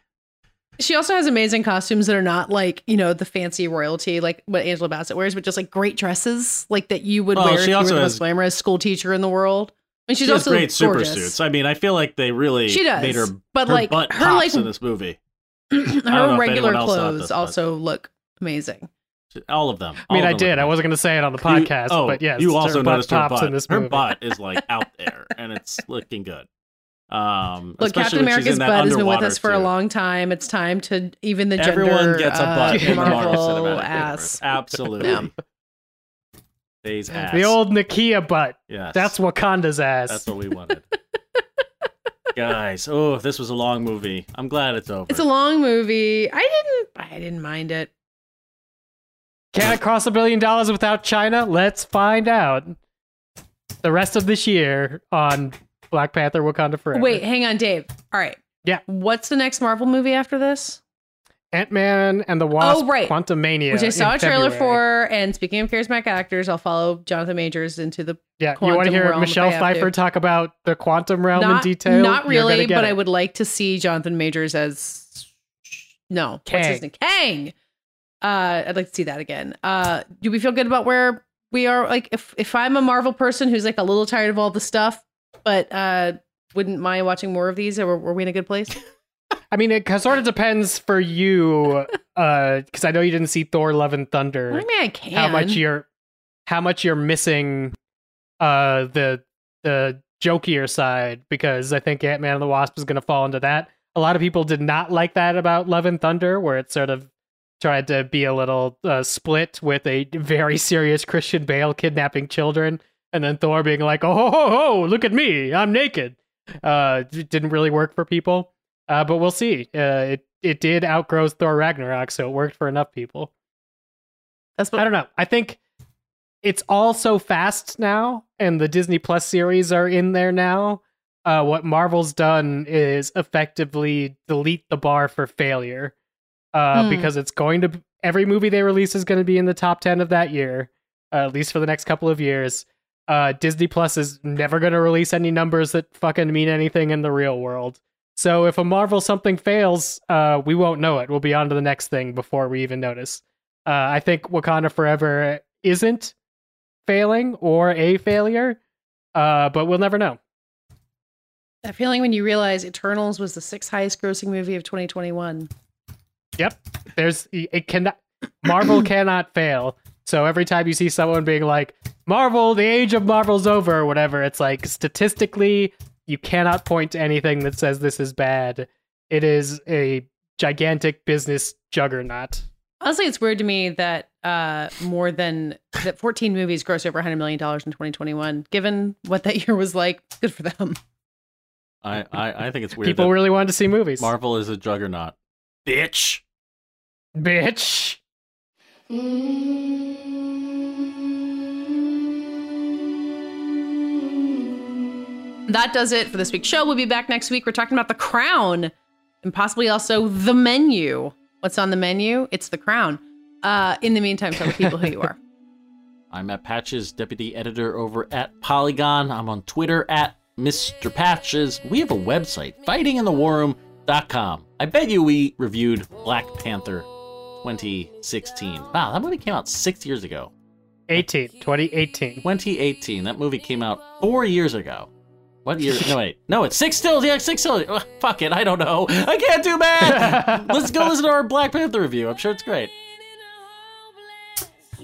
S2: She also has amazing costumes that are not like, you know, the fancy royalty like what Angela Bassett wears, but just like great dresses like that you would
S3: Oh,
S2: wear if
S3: she
S2: you were the most glamorous school teacher in the world. And she's
S3: she has
S2: also
S3: great super suits. I mean, I feel like they really
S2: She does,
S3: made her,
S2: but,
S3: her
S2: like,
S3: butt
S2: her,
S3: pops
S2: like-
S3: in this movie.
S2: Her regular
S3: anyone else thought
S2: clothes
S3: this, but-
S2: also look amazing.
S3: All of them.
S1: I mean,
S3: All
S1: I did. I wasn't going to say it on the
S3: You-
S1: podcast,
S3: oh,
S1: but yes,
S3: you also
S1: her butt
S3: noticed her butt.
S1: in this
S3: her
S1: movie.
S3: butt is like out there, and it's looking good. Um,
S2: Look, Captain America's
S3: in
S2: butt has been with us for a long time. It's time to even the gender.
S3: Everyone gets a butt
S2: uh,
S3: in the Marvel
S2: Marvel
S3: Cinematic
S2: ass.
S3: Universe. Absolutely.
S2: Yeah.
S3: Days ass.
S1: The old Nakia butt.
S3: Yes.
S1: That's Wakanda's ass.
S3: That's what we wanted. Guys, oh, this was a long movie. I'm glad it's over.
S2: It's a long movie. I didn't. I didn't mind it.
S1: Can it cross a billion dollars without China? Let's find out. The rest of this year on Black Panther Wakanda Forever.
S2: Wait, hang on, Dave. All right.
S1: Yeah.
S2: What's the next Marvel movie after this?
S1: Ant Man and the Wasp
S2: Oh, right.
S1: Quantumania.
S2: Which I saw a trailer
S1: February.
S2: for. And speaking of charismatic actors, I'll follow Jonathan Majors into the
S1: Yeah, you want to hear Michelle Pfeiffer talk about the quantum realm
S2: not,
S1: in detail?
S2: Not really, but
S1: it.
S2: I would like to see Jonathan Majors as no, what's his
S1: Kang.
S2: name? Kang. Uh, I'd like to see that again. Uh, do we feel good about where we are? Like, if if I'm a Marvel person who's like a little tired of all the stuff, but uh, wouldn't mind watching more of these, or were we in a good place?
S1: I mean, it sort of depends for you, because I know you didn't see Thor: Love and Thunder.
S2: I mean, I can.
S1: how much you're, how much you're missing, uh, the the jokier side because I think Ant Man and the Wasp is going to fall into that. A lot of people did not like that about Love and Thunder, where it sort of tried to be a little uh, split with a very serious Christian Bale kidnapping children, and then Thor being like, "Oh, ho, ho, ho look at me, I'm naked." Uh, it didn't really work for people, uh, but we'll see. Uh, it it did outgrow Thor Ragnarok, so it worked for enough people.
S2: That's what
S1: I don't know. I think it's all so fast now, and the Disney Plus series are in there now. Uh, what Marvel's done is effectively delete the bar for failure, uh,
S2: Hmm.
S1: because it's going to every movie they release is going to be in the top ten of that year, uh, at least for the next couple of years. Uh, Disney Plus is never going to release any numbers that fucking mean anything in the real world. So if a Marvel something fails, uh, we won't know it. We'll be on to the next thing before we even notice. Uh, I think Wakanda Forever isn't failing or a failure, uh, but we'll never know.
S2: that feeling when you realize Eternals was the sixth highest grossing movie of 2021.
S1: Yep, there's it cannot Marvel cannot fail. So every time you see someone being like Marvel, the age of Marvel's over, or whatever, it's like statistically you cannot point to anything that says this is bad. It is a gigantic business juggernaut.
S2: Honestly, it's weird to me that uh, more than that 14 movies grossed over 100 million dollars in 2021. Given what that year was like, good for them.
S3: I, I, I think it's weird.
S1: People
S3: that
S1: really wanted to see movies.
S3: Marvel is a juggernaut. Bitch.
S1: Bitch.
S2: That does it for this week's show. We'll be back next week. We're talking about the crown and possibly also the menu. What's on the menu? It's the crown. Uh, in the meantime, tell the people who you are.
S3: I'm Matt Patches, deputy editor over at Polygon. I'm on Twitter at Mr. Patches. We have a website, fightinginthewarroom.com. I bet you we reviewed Black Panther 2016. Wow, that movie came out six years ago.
S1: 18, 2018.
S3: 2018. That movie came out four years ago. What year? No, wait. No, it's six still. Yeah, six still. Ugh, fuck it. I don't know. I can't do math. Let's go listen to our Black Panther review. I'm sure it's great.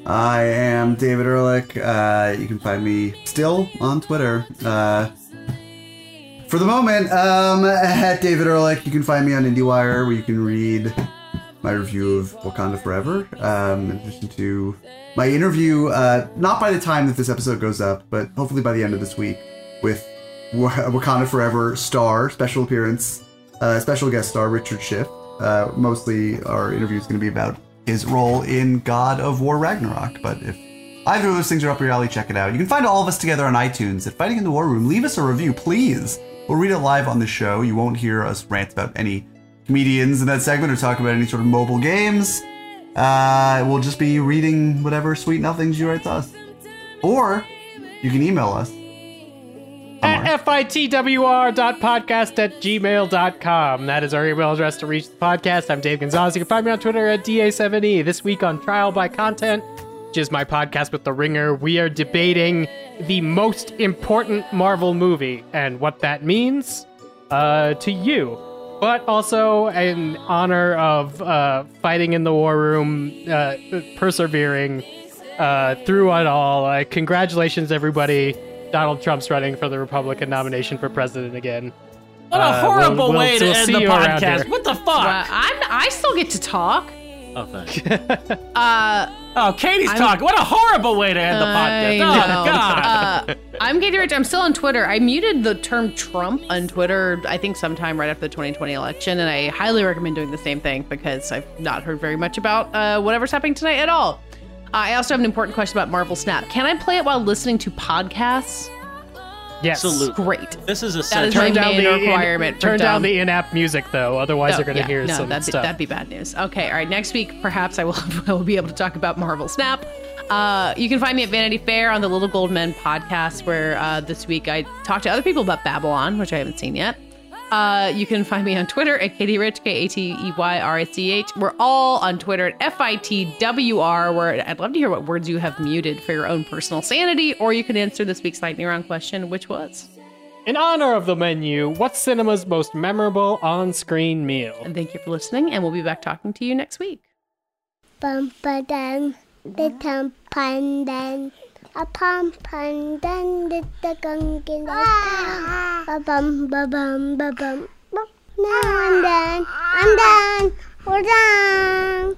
S4: I am David Ehrlich. Uh, you can find me still on Twitter. Uh, for the moment, um, at David Ehrlich, you can find me on IndieWire, where you can read my review of Wakanda Forever. Um, in addition to my interview, uh, not by the time that this episode goes up, but hopefully by the end of this week, with Wakanda Forever star special appearance, uh, special guest star Richard Schiff. Uh, mostly, our interview is going to be about his role in God of War Ragnarok. But if either of those things are up your alley, check it out. You can find all of us together on iTunes at Fighting in the War Room. Leave us a review, please. We'll read it live on the show. You won't hear us rant about any comedians in that segment or talk about any sort of mobile games. Uh, we'll just be reading whatever sweet nothings you write to us. Or you can email us.
S1: At fitwr.podcast at gmail.com. That is our email address to reach the podcast. I'm Dave Gonzalez. You can find me on Twitter at DA7E. This week on Trial by Content, which is my podcast with The Ringer, we are debating the most important Marvel movie and what that means uh, to you. But also in honor of uh, fighting in the war room, uh, persevering uh, through it all. Uh, congratulations, everybody. Donald Trump's running for the Republican nomination for president again.
S3: What a
S1: Uh, we'll-
S3: horrible
S1: we'll-
S3: way to
S1: we'll
S3: end the podcast. What the fuck?
S2: I'm, I still get to talk.
S3: Oh, thanks.
S2: Uh,
S3: Oh, Katey's
S2: I'm-
S3: talking. What a horrible way to end the podcast.
S2: know.
S3: Oh, God.
S2: Uh, I'm Katey Rich. I'm still on Twitter. I muted the term Trump on Twitter, I think sometime right after the 2020 election, and I highly recommend doing the same thing because I've not heard very much about uh, whatever's happening tonight at all. Uh, I also have an important question about Marvel Snap. Can I play it while listening to podcasts?
S1: Yes.
S3: Absolutely.
S2: Great.
S3: This is
S2: That is
S3: essential.
S2: my
S1: Turn down
S2: main
S1: the in-
S2: requirement. for
S1: turn down
S2: dumb.
S1: the in-app music though, otherwise
S2: Oh,
S1: you're going to
S2: yeah,
S1: hear
S2: no,
S1: some
S2: that'd be,
S1: stuff.
S2: that'd be bad news. Okay, all right. Next week, perhaps I will, I will be able to talk about Marvel Snap. Uh, you can find me at Vanity Fair on the Little Gold Men podcast, where uh, this week I talked to other people about Babylon, which I haven't seen yet. Uh, you can find me on Twitter at Katey Rich, K A T E Y R I C H. We're all on Twitter at F I T W R, where I'd love to hear what words you have muted for your own personal sanity, or you can answer this week's lightning round question, which was.
S1: In honor of the menu, what's cinema's most memorable on-screen meal?
S2: And thank you for listening, and we'll be back talking to you next week.
S8: Bum ba dum, the tum pandan, A pom pom dun did the gunkin ba bum ba bum ba bum. Now I'm done. I'm done. We're done.